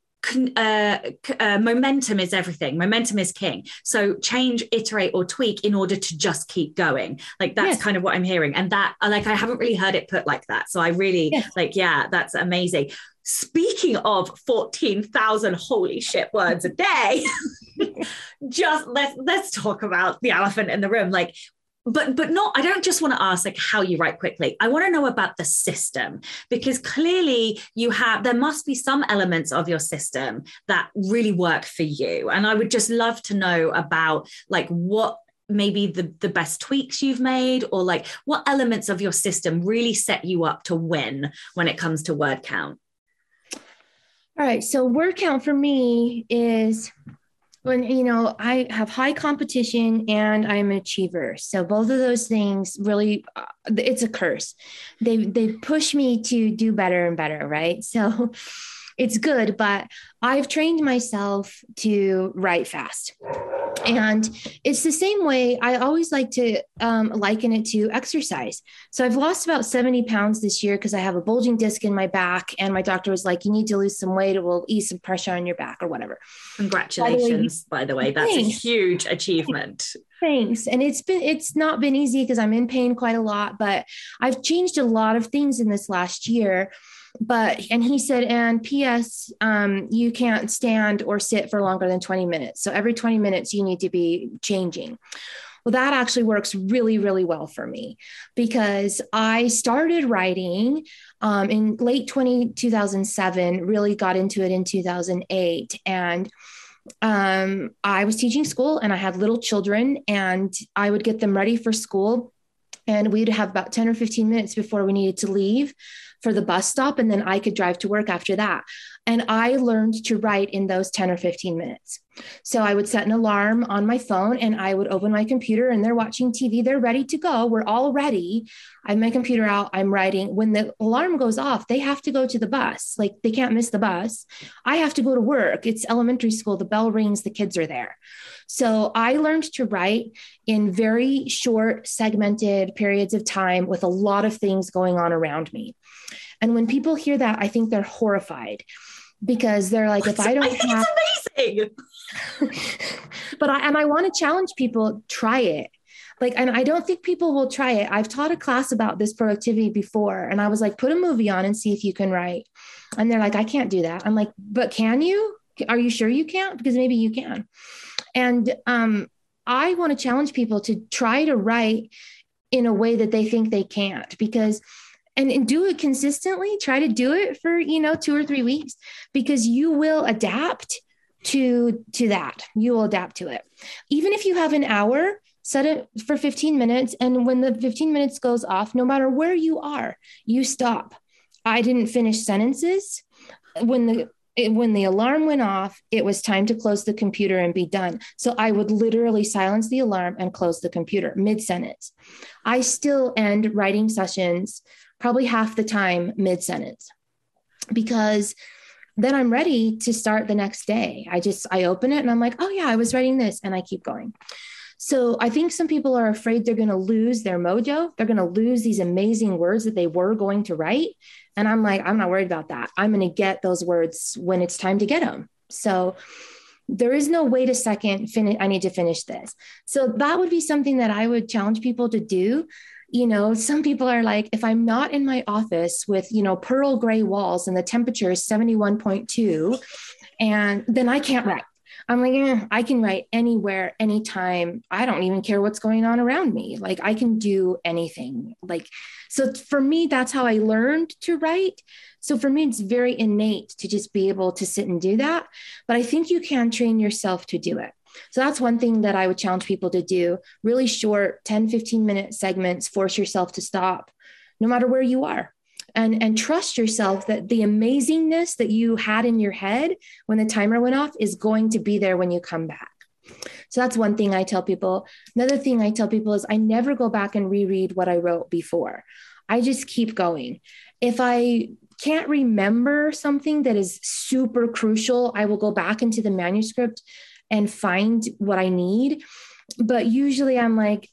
uh, uh, momentum is everything. Momentum is king. So change, iterate, or tweak in order to just keep going. Like that's yes. kind of what I'm hearing, and that like I haven't really heard it put like that. So I really yes. like, yeah, that's amazing. speaking of 14,000 holy shit words a day, just let's let's talk about the elephant in the room. Like but but not i don't just want to ask like how you write quickly. I want to know about the system because clearly you have there must be some elements of your system that really work for you. And i would just love to know about like what maybe the the best tweaks you've made or like what elements of your system really set you up to win when it comes to word count. All right so word count for me is when you know i have high competition and i'm an achiever. So both of those things really uh, it's a curse. They they push me to do better and better right? So it's good but i've trained myself to write fast and it's the same way I always like to um, liken it to exercise. So I've lost about 70 pounds this year because I have a bulging disc in my back. And my doctor was like, you need to lose some weight. It will ease some pressure on your back or whatever. Congratulations, by the way. By the way. That's a huge achievement. Thanks. And it's been, it's not been easy because I'm in pain quite a lot, but I've changed a lot of things in this last year but and he said and ps um, you can't stand or sit for longer than 20 minutes. So every 20 minutes you need to be changing. Well that actually works really really well for me because i started writing um, in late 20 2007 really got into it in 2008 and um, i was teaching school and i had little children and i would get them ready for school and we'd have about 10 or 15 minutes before we needed to leave for the bus stop and then I could drive to work after that. And I learned to write in those 10 or 15 minutes. So I would set an alarm on my phone and I would open my computer and they're watching TV. They're ready to go. We're all ready. I have my computer out. I'm writing. When the alarm goes off, they have to go to the bus. Like they can't miss the bus. I have to go to work. It's elementary school. The bell rings, the kids are there. So I learned to write in very short, segmented periods of time with a lot of things going on around me. And when people hear that, I think they're horrified because they're like, if I don't I have amazing. but I and I want to challenge people, try it. Like, and I don't think people will try it. I've taught a class about this productivity before, and I was like, put a movie on and see if you can write. And they're like, I can't do that. I'm like, but can you? Are you sure you can't? Because maybe you can. And um, I want to challenge people to try to write in a way that they think they can't because and, and do it consistently. Try to do it for you know two or three weeks because you will adapt to to that. You will adapt to it. Even if you have an hour set it for 15 minutes. And when the 15 minutes goes off no matter where you are you stop. I didn't finish sentences. When the when the alarm went off, it was time to close the computer and be done. So I would literally silence the alarm and close the computer mid sentence. I still end writing sessions probably half the time mid sentence because then I'm ready to start the next day. I just I open it and I'm like, "Oh yeah, I was writing this." And I keep going. So I think some people are afraid they're going to lose their mojo. They're going to lose these amazing words that they were going to write. And I'm like, I'm not worried about that. I'm going to get those words when it's time to get them. So there is no wait a second, finish, I need to finish this. So that would be something that I would challenge people to do. You know, some people are like, if I'm not in my office with, you know, pearl gray walls and the temperature is 71.2, and then I can't write. I'm like, eh, I can write anywhere, anytime. I don't even care what's going on around me. Like, I can do anything. Like, so for me, that's how I learned to write. So for me, it's very innate to just be able to sit and do that. But I think you can train yourself to do it. So that's one thing that I would challenge people to do. Really short 10, 15 minute segments, force yourself to stop no matter where you are. And and trust yourself that the amazingness that you had in your head when the timer went off is going to be there when you come back. So that's one thing i tell people. Another thing i tell people is i never go back and reread what i wrote before. I just keep going. If i can't remember something that is super crucial i will go back into the manuscript and find what i need but usually i'm like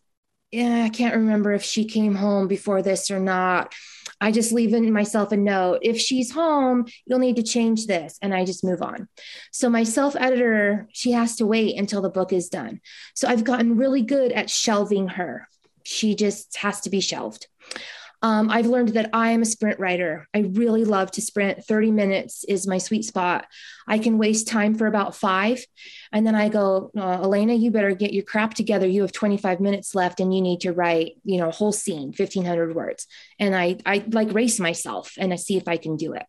yeah i can't remember if she came home before this or not I just leave in myself a note. If she's home, you'll need to change this. And I just move on. So my self editor, she has to wait until the book is done. So I've gotten really good at shelving her. She just has to be shelved. Um, I've learned that I am a sprint writer. I really love to sprint. 30 minutes is my sweet spot. I can waste time for about five. And then I go, uh, Elana, you better get your crap together. You have 25 minutes left and you need to write, you know, a whole scene, 1500 words. And I, I like race myself and I see if I can do it.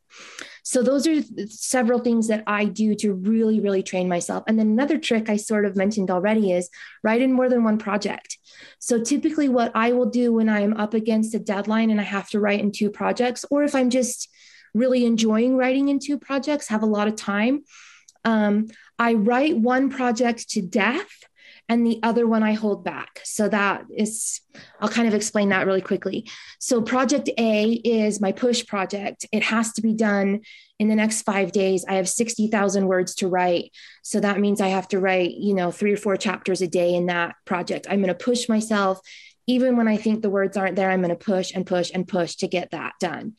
So those are several things that I do to really, really train myself. And then another trick I sort of mentioned already is write in more than one project. So typically what I will do when I am up against a deadline and I have to write in two projects, or if I'm just really enjoying writing in two projects, have a lot of time, um, I write one project to death and the other one I hold back. So that is, I'll kind of explain that really quickly. So, project A is my push project. It has to be done in the next five days. I have 60,000 words to write. So, that means I have to write, you know, three or four chapters a day in that project. I'm going to push myself. Even when I think the words aren't there, I'm going to push and push and push to get that done.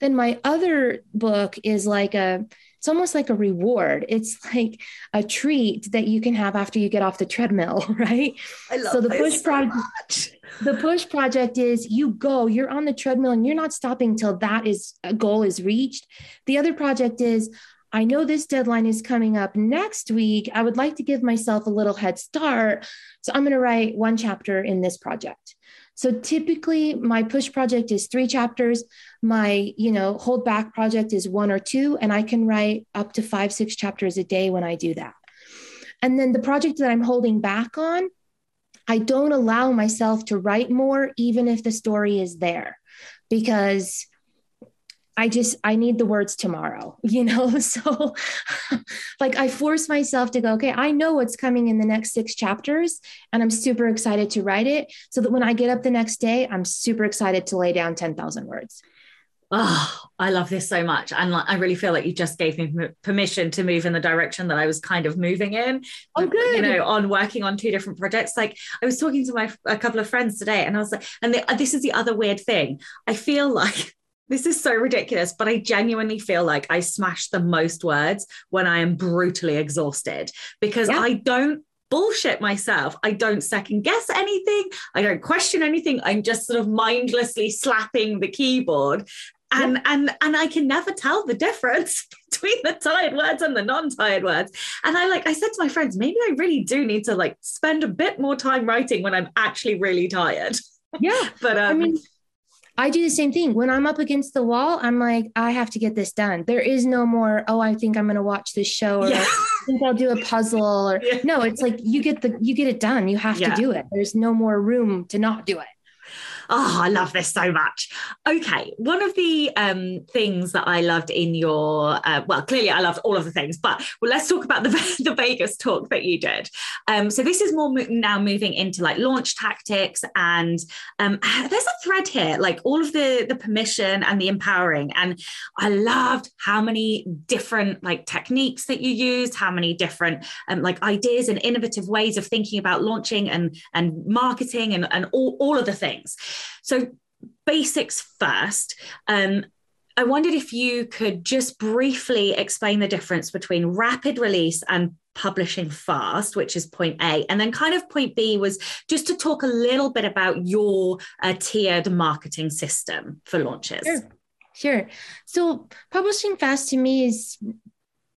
Then my other book is like a it's almost like a reward. It's like a treat that you can have after you get off the treadmill, right? I love so the push so project much. the push project is you go, you're on the treadmill and you're not stopping till that is a goal is reached. The other project is I know this deadline is coming up next week. I would like to give myself a little head start. So I'm going to write one chapter in this project. So typically my push project is three chapters. My, you know, hold back project is one or two, and I can write up to five, six chapters a day when I do that. And then the project that I'm holding back on, I don't allow myself to write more, even if the story is there, because I just I need the words tomorrow, you know. So like I force myself to go, okay, I know what's coming in the next 6 chapters and I'm super excited to write it so that when I get up the next day, I'm super excited to lay down 10,000 words. Oh, I love this so much. And I really feel like you just gave me permission to move in the direction that I was kind of moving in. Oh, good. You know, on working on two different projects. Like I was talking to my a couple of friends today, and I was like, and the, this is the other weird thing. I feel like this is so ridiculous, but I genuinely feel like I smash the most words when I am brutally exhausted because yeah. I don't bullshit myself. I don't second guess anything. I don't question anything. I'm just sort of mindlessly slapping the keyboard. And yeah. and and I can never tell the difference between the tired words and the non-tired words. And I like I said to my friends, maybe I really do need to like spend a bit more time writing when I'm actually really tired. Yeah. but um, I mean I do the same thing. When I'm up against the wall, I'm like, I have to get this done. There is no more, oh, I think I'm gonna watch this show or yeah. I think I'll do a puzzle or yeah. no, it's like you get the you get it done. You have yeah. to do it. There's no more room to not do it. Oh, I love this so much. Okay, one of the um, things that I loved in your uh, well, clearly I loved all of the things, but well, let's talk about the the Vegas talk that you did. Um, so this is more mo- now moving into like launch tactics, and um, there's a thread here, like all of the the permission and the empowering, and I loved how many different like techniques that you used, how many different um, like ideas and innovative ways of thinking about launching and and marketing and and all, all of the things. So, basics first. Um, I wondered if you could just briefly explain the difference between rapid release and publishing fast, which is point A. And then, kind of, point B was just to talk a little bit about your uh, tiered marketing system for launches. Sure. Sure. So, publishing fast to me is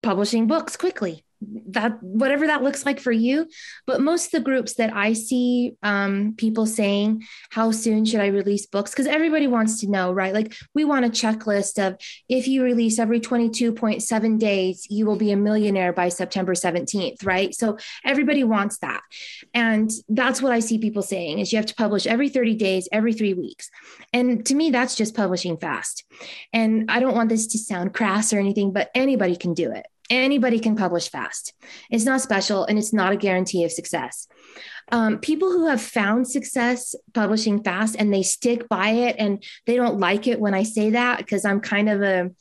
publishing books quickly that whatever that looks like for you. But most of the groups that i see um, people saying how soon should i release books? Because everybody wants to know right? Like we want a checklist of if you release every 22.7 days you will be a millionaire by september 17th right? So everybody wants that. And that's what i see people saying is you have to publish every 30 days every three weeks. And to me that's just publishing fast. And i don't want this to sound crass or anything but anybody can do it anybody can publish fast. It's not special and it's not a guarantee of success. Um, people who have found success publishing fast and they stick by it and they don't like it when I say that because I'm kind of a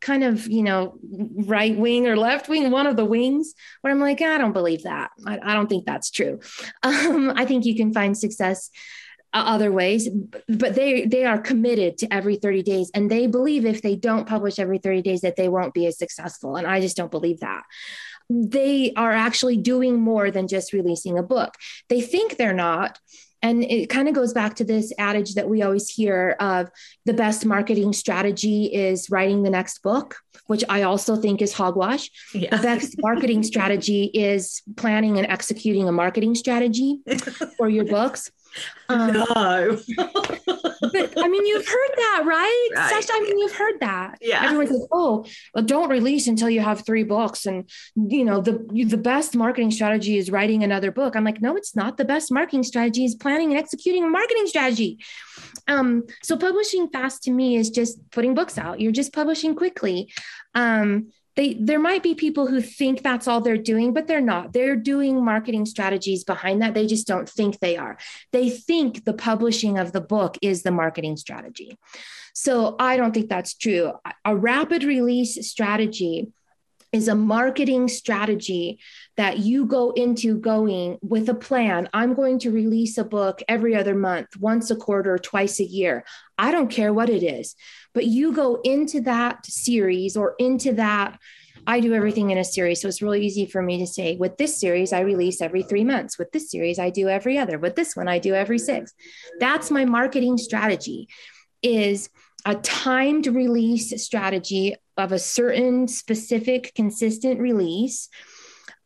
kind of you know right wing or left wing one of the wings where i'm like i don't believe that i, I don't think that's true um, i think you can find success Uh, other ways but they they are committed to every 30 days and they believe if they don't publish every 30 days that they won't be as successful and i just don't believe that they are actually doing more than just releasing a book they think they're not and it kind of goes back to this adage that we always hear of the best marketing strategy is writing the next book, which I also think is hogwash. Yeah. The best marketing strategy is planning and executing a marketing strategy for your books. Um, no. but I mean, you've heard that, right? right? Sacha, I mean, you've heard that. Yeah. Everyone says, oh, well, don't release until you have three books. And, you know, the, the best marketing strategy is writing another book. I'm like, no, it's not. The best marketing strategy is planning and executing a marketing strategy. Um, so publishing fast to me is just putting books out. You're just publishing quickly. Um, they there might be people who think that's all they're doing but they're not. They're doing marketing strategies behind that. They just don't think they are. They think the publishing of the book is the marketing strategy. So i don't think that's true. A rapid release strategy is a marketing strategy that you go into going with a plan. I'm going to release a book every other month, once a quarter, twice a year. I don't care what it is but you go into that series or into that I do everything in a series. So it's really easy for me to say, with this series, I release every three months. With this series, I do every other. With this one, I do every six. That's my marketing strategy is a timed release strategy of a certain specific consistent release.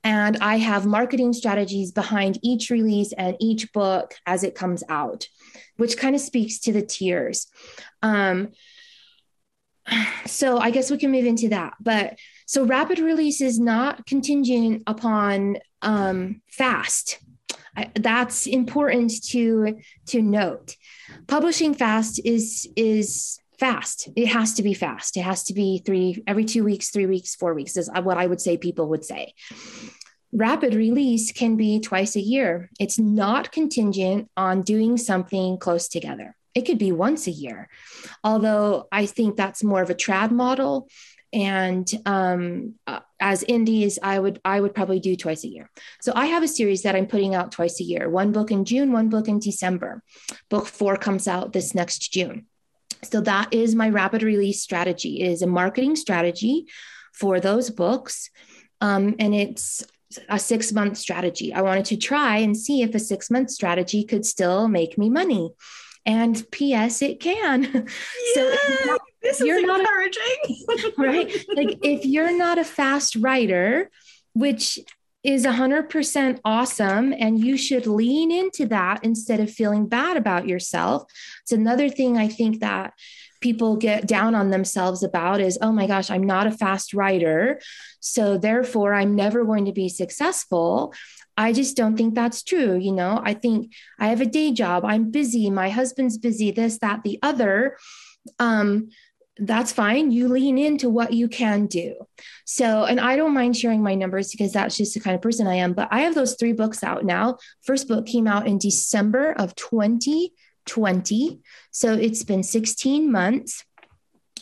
And I have marketing strategies behind each release and each book as it comes out, which kind of speaks to the tiers. Um, so I guess we can move into that. But so rapid release is not contingent upon um, fast. I, that's important to to note. Publishing fast is is fast. It has to be fast. It has to be three every two weeks, three weeks, four weeks is what I would say people would say. Rapid release can be twice a year. It's not contingent on doing something close together it could be once a year. Although I think that's more of a trad model. And um, uh, as indies, I would I would probably do twice a year. So I have a series that I'm putting out twice a year. One book in June, one book in December. Book four comes out this next June. So that is my rapid release strategy. It is a marketing strategy for those books, um, and it's a six month strategy. I wanted to try and see if a six month strategy could still make me money. And P.S. It can. so not, this is encouraging. Not, right? Like if you're not a fast writer, which is 100% awesome and you should lean into that instead of feeling bad about yourself. It's another thing I think that people get down on themselves about is oh my gosh, I'm not a fast writer. So therefore, I'm never going to be successful. I just don't think that's true. You know, I think I have a day job, I'm busy, my husband's busy, this, that, the other. Um, that's fine. You lean into what you can do. So, and I don't mind sharing my numbers because that's just the kind of person I am. But I have those three books out now. First book came out in December of 2020. So it's been 16 months.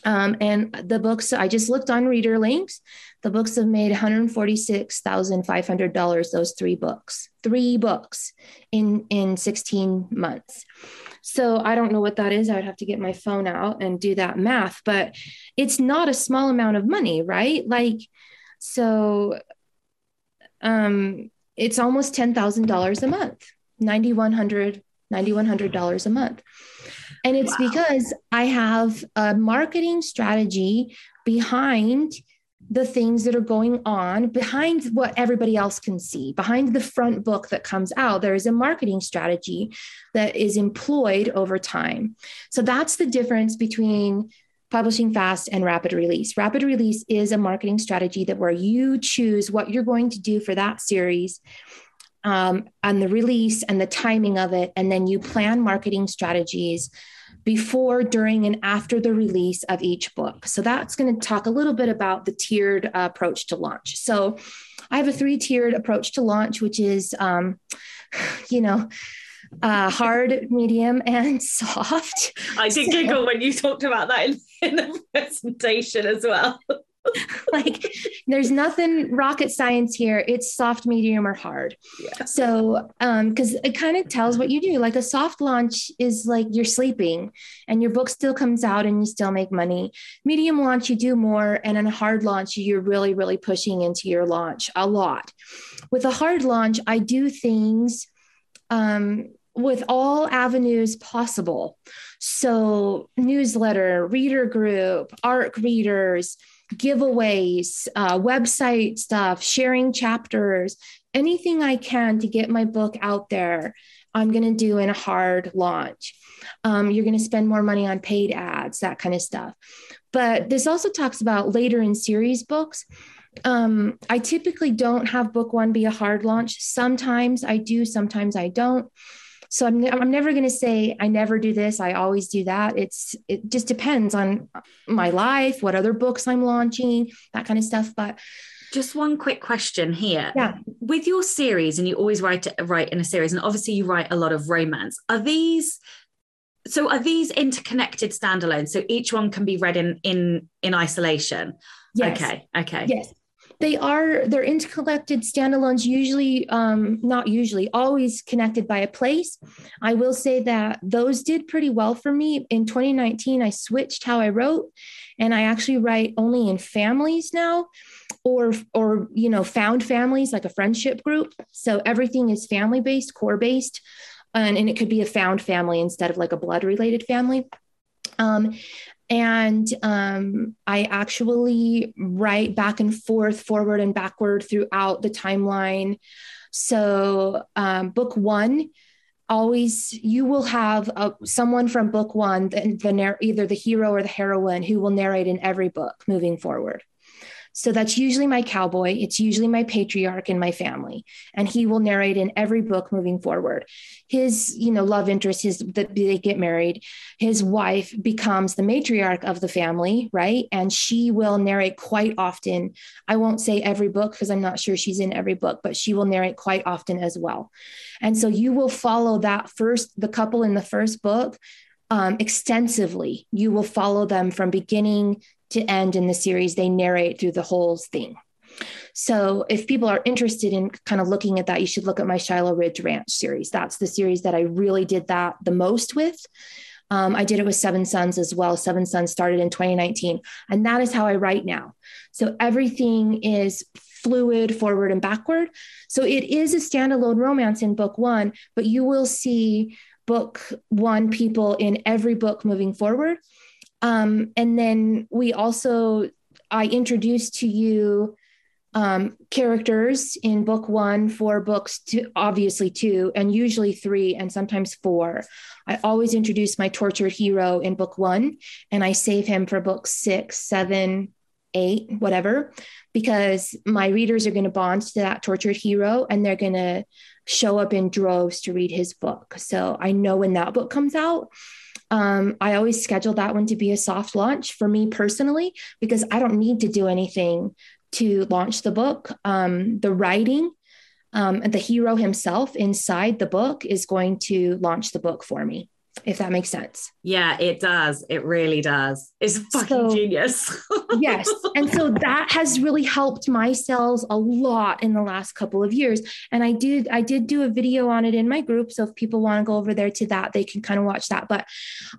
Um, and the books, I just looked on ReaderLinks. The books have made $146,500, those three books, three books in, in 16 months. So I don't know what that is. I would have to get my phone out and do that math, but it's not a small amount of money, right? Like, so um, it's almost $10,000 a month, $9,100, $9,100 a month. And it's wow. because I have a marketing strategy behind the things that are going on behind what everybody else can see behind the front book that comes out there is a marketing strategy that is employed over time so that's the difference between publishing fast and rapid release rapid release is a marketing strategy that where you choose what you're going to do for that series um, and the release and the timing of it and then you plan marketing strategies before, during, and after the release of each book. So that's going to talk a little bit about the tiered uh, approach to launch. So I have a three tiered approach to launch, which is, um, you know, uh, hard, medium, and soft. I did so, giggle when you talked about that in, in the presentation as well. like there's nothing rocket science here. It's soft medium or hard. Yeah. so um because it kind of tells what you do. Like a soft launch is like you're sleeping and your book still comes out and you still make money. Medium launch you do more and in a hard launch you're really really pushing into your launch a lot. With a hard launch i do things um with all avenues possible. So, newsletter, reader group, ARC readers, giveaways, uh, website stuff, sharing chapters, anything I can to get my book out there. I'm going to do in a hard launch. Um, you're going to spend more money on paid ads, that kind of stuff. But this also talks about later in series books. Um, I typically don't have book one be a hard launch. Sometimes I do, sometimes I don't. So I'm, I'm never going to say I never do this. I always do that. It's it just depends on my life, what other books I'm launching, that kind of stuff. But just one quick question here. Yeah. With your series, and you always write write in a series, and obviously you write a lot of romance. Are these so are these interconnected standalone? So each one can be read in in in isolation. Yes. Okay. Okay. Yes they are they're interconnected standalones usually um, not usually always connected by a place. I will say that those did pretty well for me. In 2019 i switched how i wrote and i actually write only in families now or or you know found families like a friendship group. So everything is family based core based and, and it could be a found family instead of like a blood related family. Um, and um, I actually write back and forth, forward and backward throughout the timeline. So, um, book one, always you will have a, uh, someone from book one, the, the either the hero or the heroine, who will narrate in every book moving forward. So that's usually my cowboy. It's usually my patriarch in my family. And he will narrate in every book moving forward. His, you know, love interest, his that they get married. His wife becomes the matriarch of the family, right? And she will narrate quite often. I won't say every book because I'm not sure she's in every book, but she will narrate quite often as well. And so you will follow that first, the couple in the first book um, extensively. You will follow them from beginning to end in the series. They narrate through the whole thing. So if people are interested in kind of looking at that, you should look at my Shiloh Ridge Ranch series. That's the series that I really did that the most with. Um, I did it with Seven Sons as well. Seven Sons started in 2019. And that is how I write now. So everything is fluid, forward and backward. So it is a standalone romance in book one, but you will see book one people in every book moving forward. Um, and then we also, I introduced to you um, characters in book one for books two, obviously two, and usually three, and sometimes four. I always introduce my tortured hero in book one, and I save him for book six, seven, eight, whatever, because my readers are going to bond to that tortured hero and they're going to show up in droves to read his book. So I know when that book comes out, um, I always schedule that one to be a soft launch for me personally because I don't need to do anything to launch the book. Um, the writing um, and the hero himself inside the book is going to launch the book for me if that makes sense. Yeah, it does. It really does. It's fucking so, genius. yes. And so that has really helped my sales a lot in the last couple of years. And I did I did do a video on it in my group. So if people want to go over there to that, they can kind of watch that. But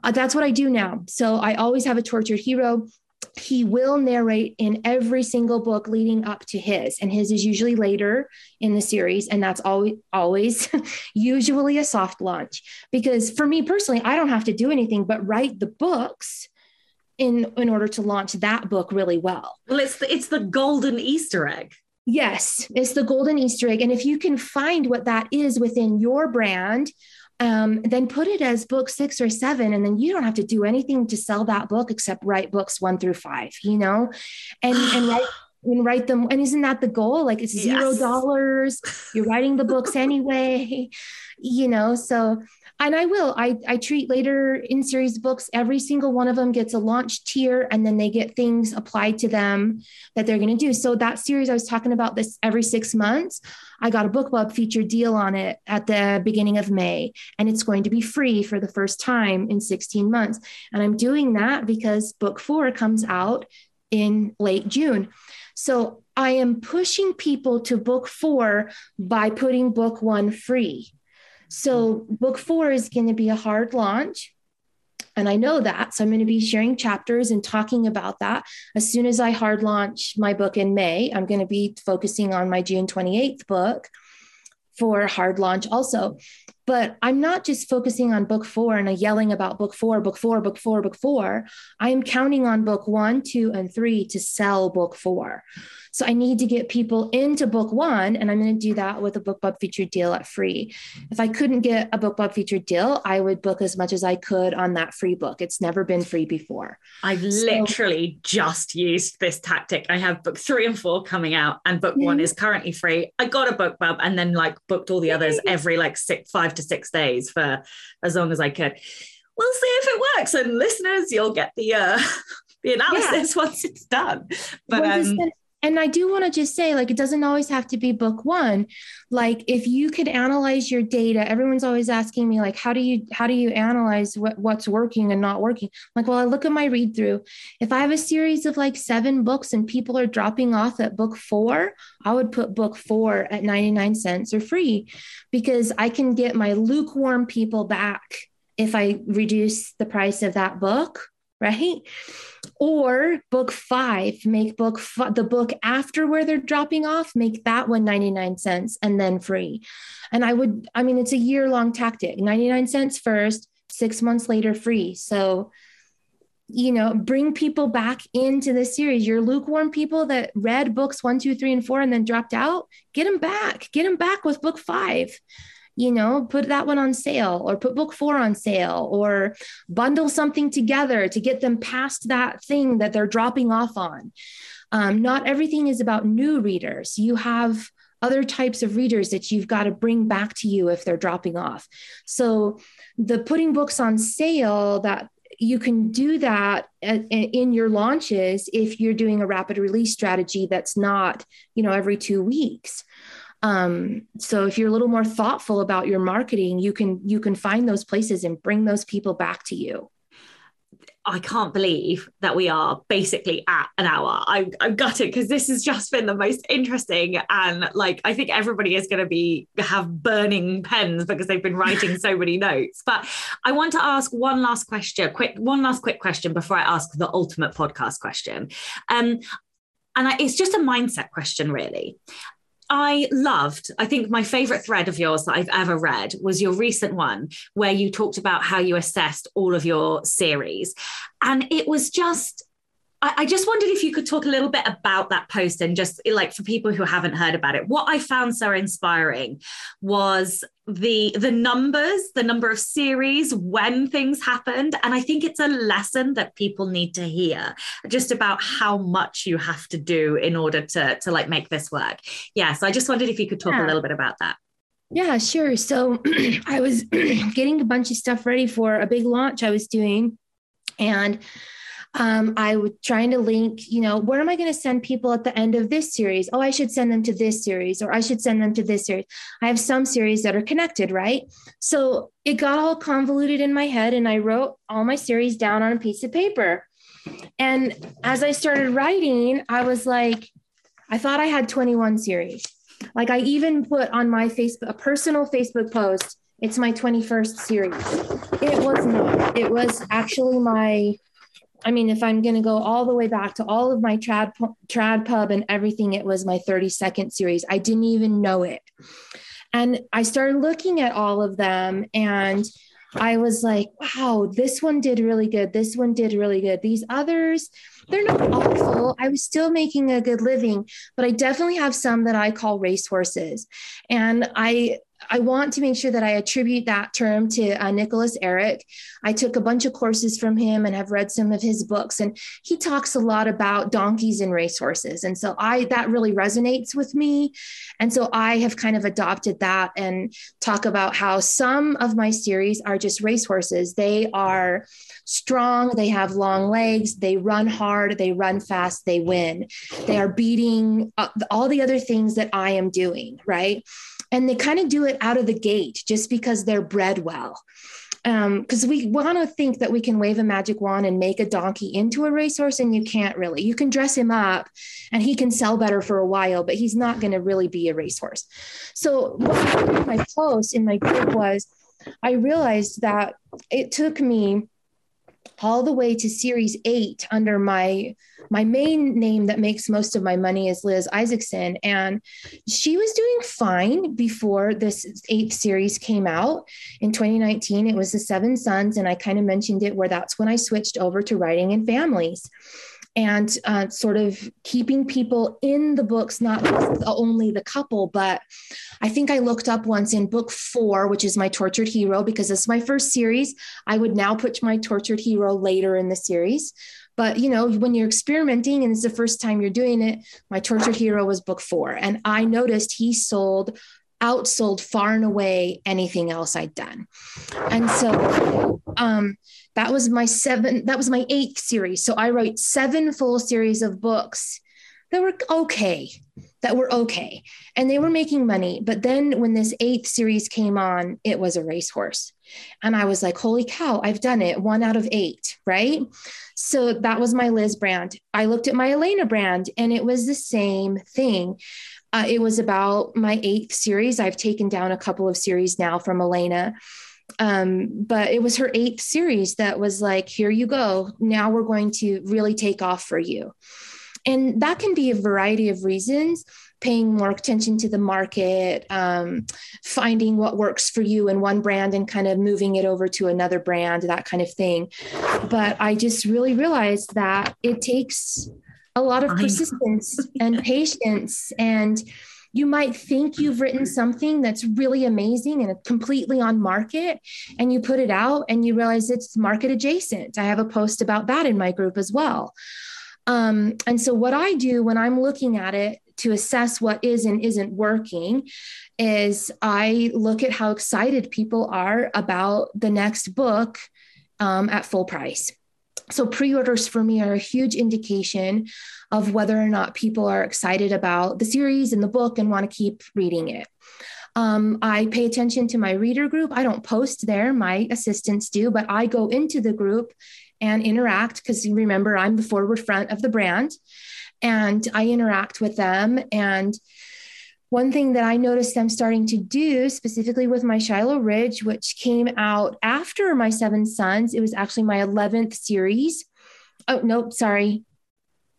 uh, that's what I do now. So I always have a tortured hero he will narrate in every single book leading up to his and his is usually later in the series and that's always always usually a soft launch. Because for me personally i don't have to do anything but write the books in in order to launch that book really well. Well it's the, it's the golden easter egg. Yes it's the golden easter egg. And if you can find what that is within your brand um, then put it as book six or seven, and then you don't have to do anything to sell that book except write books one through five, you know, and and write and write them. And isn't that the goal? Like it's zero dollars. Yes. You're writing the books anyway, you know. So and I will. I, I treat later in series books, every single one of them gets a launch tier and then they get things applied to them that they're going to do. So that series I was talking about this every six months, I got a BookBub feature deal on it at the beginning of May, and it's going to be free for the first time in 16 months. And I'm doing that because book four comes out in late June. So I am pushing people to book four by putting book one free. So, hmm. book four is going to be a hard launch. And I know that. So, I'm going to be sharing chapters and talking about that. As soon as I hard launch my book in May, I'm going to be focusing on my June 28th book for hard launch also. But I'm not just focusing on book four and yelling about book four, book four, book four, book four. I am counting on book one, two, and three to sell book four. So I need to get people into book one, and I'm going to do that with a BookBub featured deal at free. If I couldn't get a BookBub featured deal, I would book as much as I could on that free book. It's never been free before. I've so, literally just used this tactic. I have book three and four coming out, and book mm-hmm. one is currently free. I got a BookBub and then like booked all the others every like six, five to six days for as long as I could. We'll see if it works. And listeners, you'll get the uh the analysis yeah. once it's done. But um, and I do want to just say, like, it doesn't always have to be book one. Like, if you could analyze your data, everyone's always asking me, like, how do you how do you analyze what, what's working and not working? Like, well, I look at my read through. If I have a series of like seven books and people are dropping off at book four, I would put book four at 99 cents or free because I can get my lukewarm people back if I reduce the price of that book, right? or book five make book f- the book after where they're dropping off make that one 99 cents and then free. And i would i mean it's a year long tactic 99 cents first six months later free. So you know bring people back into the series. Your lukewarm people that read books one two three and four and then dropped out get them back get them back with book five you know, put that one on sale or put book four on sale or bundle something together to get them past that thing that they're dropping off on. Um, not everything is about new readers. You have other types of readers that you've got to bring back to you if they're dropping off. So the putting books on sale that you can do that in your launches if you're doing a rapid release strategy that's not you know every two weeks um, so if you're a little more thoughtful about your marketing, you can you can find those places and bring those people back to you. I can't believe that we are basically at an hour. I, I'm gutted because this has just been the most interesting and like I think everybody is going to be have burning pens because they've been writing so many notes. But I want to ask one last question, quick one last quick question before I ask the ultimate podcast question. Um, and I, it's just a mindset question, really. I loved, I think my favorite thread of yours that I've ever read was your recent one where you talked about how you assessed all of your series. And it was just I, just wondered if you could talk a little bit about that post and just like for people who haven't heard about it. What I found so inspiring was the the numbers, the number of series when things happened, and I think it's a lesson that people need to hear just about how much you have to do in order to to like make this work. Yeah, so I just wondered if you could talk yeah. a little bit about that. Yeah, sure. So I was getting a bunch of stuff ready for a big launch I was doing, and um, I was trying to link, you know, where am I going to send people at the end of this series? Oh, I should send them to this series, or I should send them to this series. I have some series that are connected, right? So it got all convoluted in my head, and I wrote all my series down on a piece of paper. And as I started writing, I was like, I thought I had 21 series. Like I even put on my Facebook, a personal Facebook post, it's my 21st series. It was not. It was actually my I mean, if I'm going to go all the way back to all of my trad trad pub and everything, it was my 32nd series. I didn't even know it. And I started looking at all of them and I was like, wow, this one did really good. This one did really good. These others, they're not awful. I was still making a good living, but I definitely have some that I call racehorses. And I I want to make sure that I attribute that term to uh, Nicholas Erik. I took a bunch of courses from him and have read some of his books, and he talks a lot about donkeys and racehorses. And so I that really resonates with me. And so I have kind of adopted that and talk about how some of my series are just racehorses. They are strong, they have long legs, they run hard, they run fast, they win. They are beating all the other things that I am doing, right? And they kind of do it out of the gate just because they're bred well because um, we want to think that we can wave a magic wand and make a donkey into a racehorse, and you can't really. You can dress him up and he can sell better for a while, but he's not going to really be a racehorse. So, what my post in my group was I realized that it took me all the way to series eight under my my main name that makes most of my money is Liz Isaacson. And she was doing fine before this eighth series came out in 2019. It was The Seven Sons. And I kind of mentioned it where that's when I switched over to writing in families and uh, sort of keeping people in the books, not only the couple, but I think I looked up once in book four, which is my tortured hero, because this is my first series. I would now put my tortured hero later in the series. But you know, when you're experimenting and it's the first time you're doing it, my tortured hero was book four. And I noticed he sold outsold far and away anything else I'd done. And so um, that was my seven, that was my eighth series. So I wrote seven full series of books that were okay, that were okay. And they were making money. But then when this eighth series came on, it was a racehorse. And I was like, holy cow, I've done it. One out of eight, right? So that was my Liz brand. I looked at my Elana brand and it was the same thing. Uh, it was about my eighth series. I've taken down a couple of series now from Elana. Um, but it was her eighth series that was like, here you go. Now we're going to really take off for you. And that can be a variety of reasons paying more attention to the market, um, finding what works for you in one brand and kind of moving it over to another brand, that kind of thing. But I just really realized that it takes a lot of persistence and patience. And you might think you've written something that's really amazing and completely on market and you put it out and you realize it's market adjacent. I have a post about that in my group as well. Um, and so what i do when i'm looking at it to assess what is and isn't working is i look at how excited people are about the next book um, at full price so pre-orders for me are a huge indication of whether or not people are excited about the series and the book and want to keep reading it. Um, I pay attention to my reader group. I don't post there, my assistants do, but I go into the group and interact because remember, I'm the forward front of the brand and I interact with them. And one thing that I noticed them starting to do, specifically with my Shiloh Ridge, which came out after my Seven Sons, it was actually my 11th series. Oh, nope, sorry.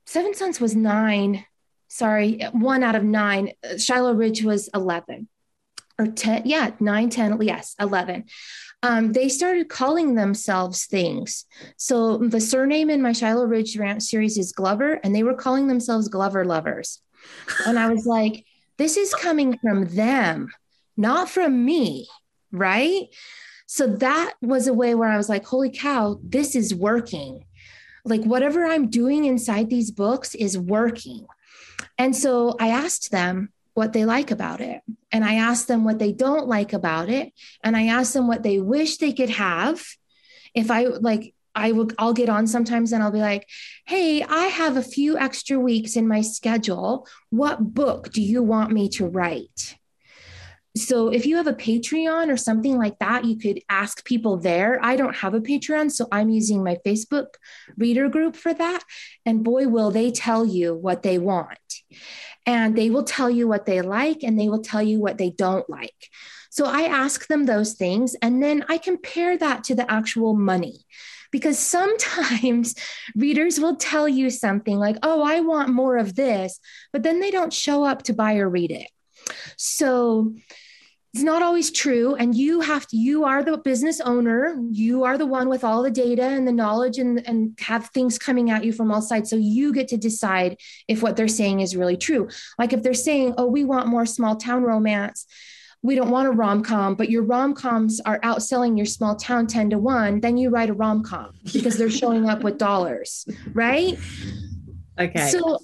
Seven Sons was nine. Sorry, one out of nine. Shiloh Ridge was 11 or 10. Yeah, nine, 10, yes, 11. Um, they started calling themselves things. So the surname in my Shiloh Ridge series is Glover, and they were calling themselves Glover Lovers. And I was like, this is coming from them, not from me. Right. So that was a way where I was like, holy cow, this is working. Like whatever I'm doing inside these books is working. And so I asked them what they like about it. And I asked them what they don't like about it. And I asked them what they wish they could have. If I like, I will I'll get on sometimes and I'll be like, "Hey, I have a few extra weeks in my schedule. What book do you want me to write?" So if you have a Patreon or something like that, you could ask people there. I don't have a Patreon, so I'm using my Facebook reader group for that. And boy, will they tell you what they want. And they will tell you what they like and they will tell you what they don't like. So I ask them those things and then I compare that to the actual money because sometimes readers will tell you something like, oh, I want more of this, but then they don't show up to buy or read it. So it's not always true. And you have to, you are the business owner. You are the one with all the data and the knowledge and, and have things coming at you from all sides. So you get to decide if what they're saying is really true. Like if they're saying, oh, we want more small town romance we don't want a rom com, but your rom coms are outselling your small town 10 to 1, then you write a rom com because they're showing up with dollars, right? Okay. So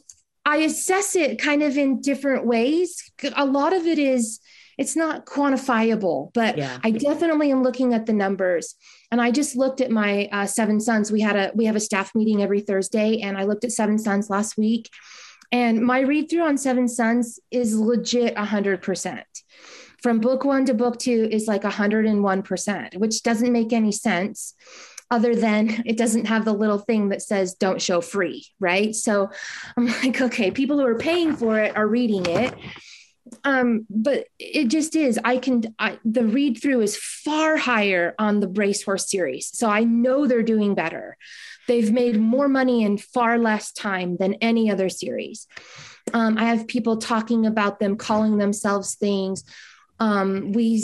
I assess it kind of in different ways. A lot of it is, it's not quantifiable, but yeah. I definitely am looking at the numbers. And I just looked at my uh, Seven Sons. We had a we have a staff meeting every Thursday, and I looked at Seven Sons last week. And my read through on Seven Sons is legit 100% from book one to book two is like 101%, which doesn't make any sense other than it doesn't have the little thing that says don't show free, right? So I'm like, okay, people who are paying for it are reading it. um, but it just is. I can I, the read through is far higher on the racehorse series, so I know they're doing better. They've made more money in far less time than any other series. Um, I have people talking about them, calling themselves things. Um, we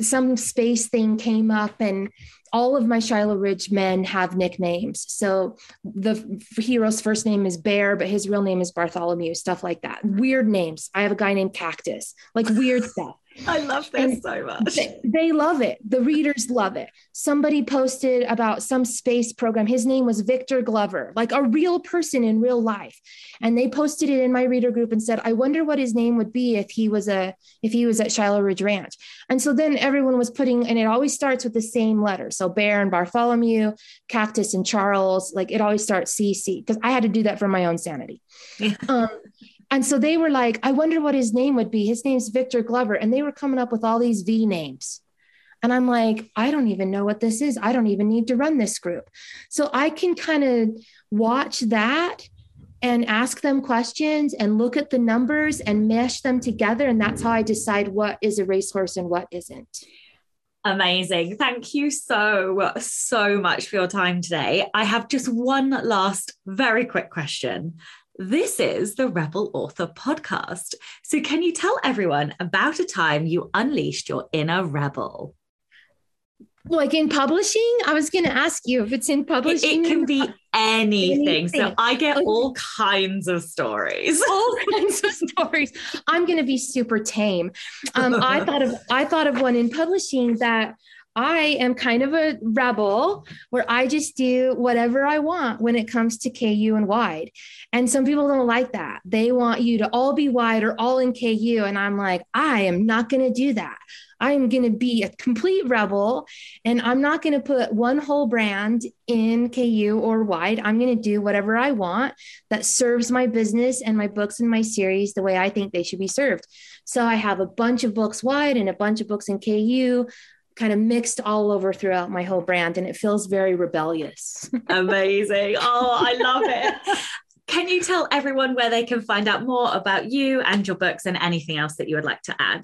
some space thing came up and all of my Shiloh Ridge men have nicknames. So the hero's first name is Bear, but his real name is Bartholomew, stuff like that. Weird names. I have a guy named Cactus, like weird stuff. I love this and so much. They, they, love it. The readers love it. Somebody posted about some space program. His name was Victor Glover, like a real person in real life. And they posted it in my reader group and said, "I wonder what his name would be if he was a if he was at Shiloh Ridge Ranch." And so then everyone was putting and it always starts with the same letter. So Bear and Bartholomew, Cactus and Charles, like it always starts CC because I had to do that for my own sanity. Um, and so they were like, I wonder what his name would be. His name's Victor Glover. And they were coming up with all these V names. And I'm like, I don't even know what this is. I don't even need to run this group. So I can kind of watch that and ask them questions and look at the numbers and mesh them together. And that's how I decide what is a racehorse and what isn't. Amazing. Thank you so, so much for your time today. I have just one last very quick question. This is the Rebel Author Podcast. So, can you tell everyone about a time you unleashed your inner rebel? Like in publishing, I was going to ask you if it's in publishing. It, it can be anything. anything. So I get okay. all kinds of stories. All kinds of stories. I'm going to be super tame. Um, I thought of I thought of one in publishing that I am kind of a rebel where I just do whatever I want when it comes to KU and wide. And some people don't like that. They want you to all be wide or all in KU. And I'm like, I am not going to do that. I am going to be a complete rebel and I'm not going to put one whole brand in KU or wide. I'm going to do whatever I want that serves my business and my books and my series the way I think they should be served. So I have a bunch of books wide and a bunch of books in KU kind of mixed all over throughout my whole brand and it feels very rebellious. Amazing. Oh, I love it. Can you tell everyone where they can find out more about you and your books and anything else that you would like to add?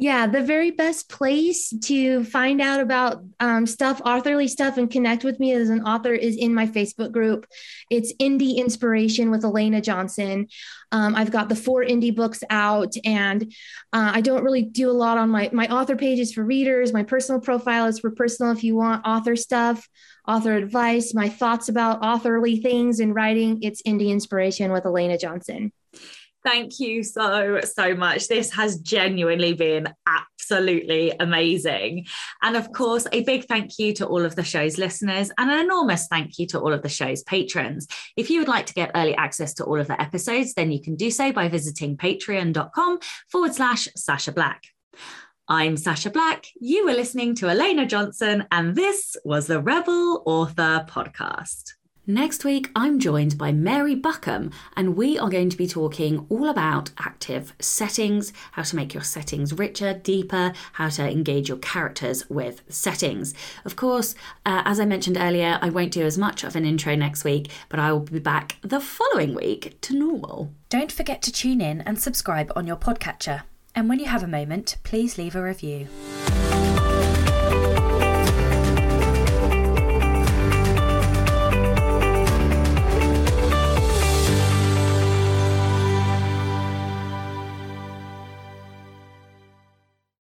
Yeah, the very best place to find out about um, stuff, authorly stuff, and connect with me as an author is in my Facebook group. It's Indie Inspiration with Elana Johnson. Um, I've got the four indie books out, and uh, I don't really do a lot on my my author pages for readers. My personal profile is for personal. If you want author stuff, author advice, my thoughts about authorly things and writing, it's Indie Inspiration with Elana Johnson. Thank you so, so much. This has genuinely been absolutely amazing. And of course, a big thank you to all of the show's listeners and an enormous thank you to all of the show's patrons. If you would like to get early access to all of the episodes, then you can do so by visiting patreon.com forward slash Sacha Black. I'm Sacha Black. You were listening to Elana Johnson, and this was the Rebel Author Podcast. Next week, I'm joined by Mary Buckham, and we are going to be talking all about active settings, how to make your settings richer, deeper, how to engage your characters with settings. Of course, uh, as I mentioned earlier, I won't do as much of an intro next week, but I will be back the following week to normal. Don't forget to tune in and subscribe on your podcatcher. And when you have a moment, please leave a review.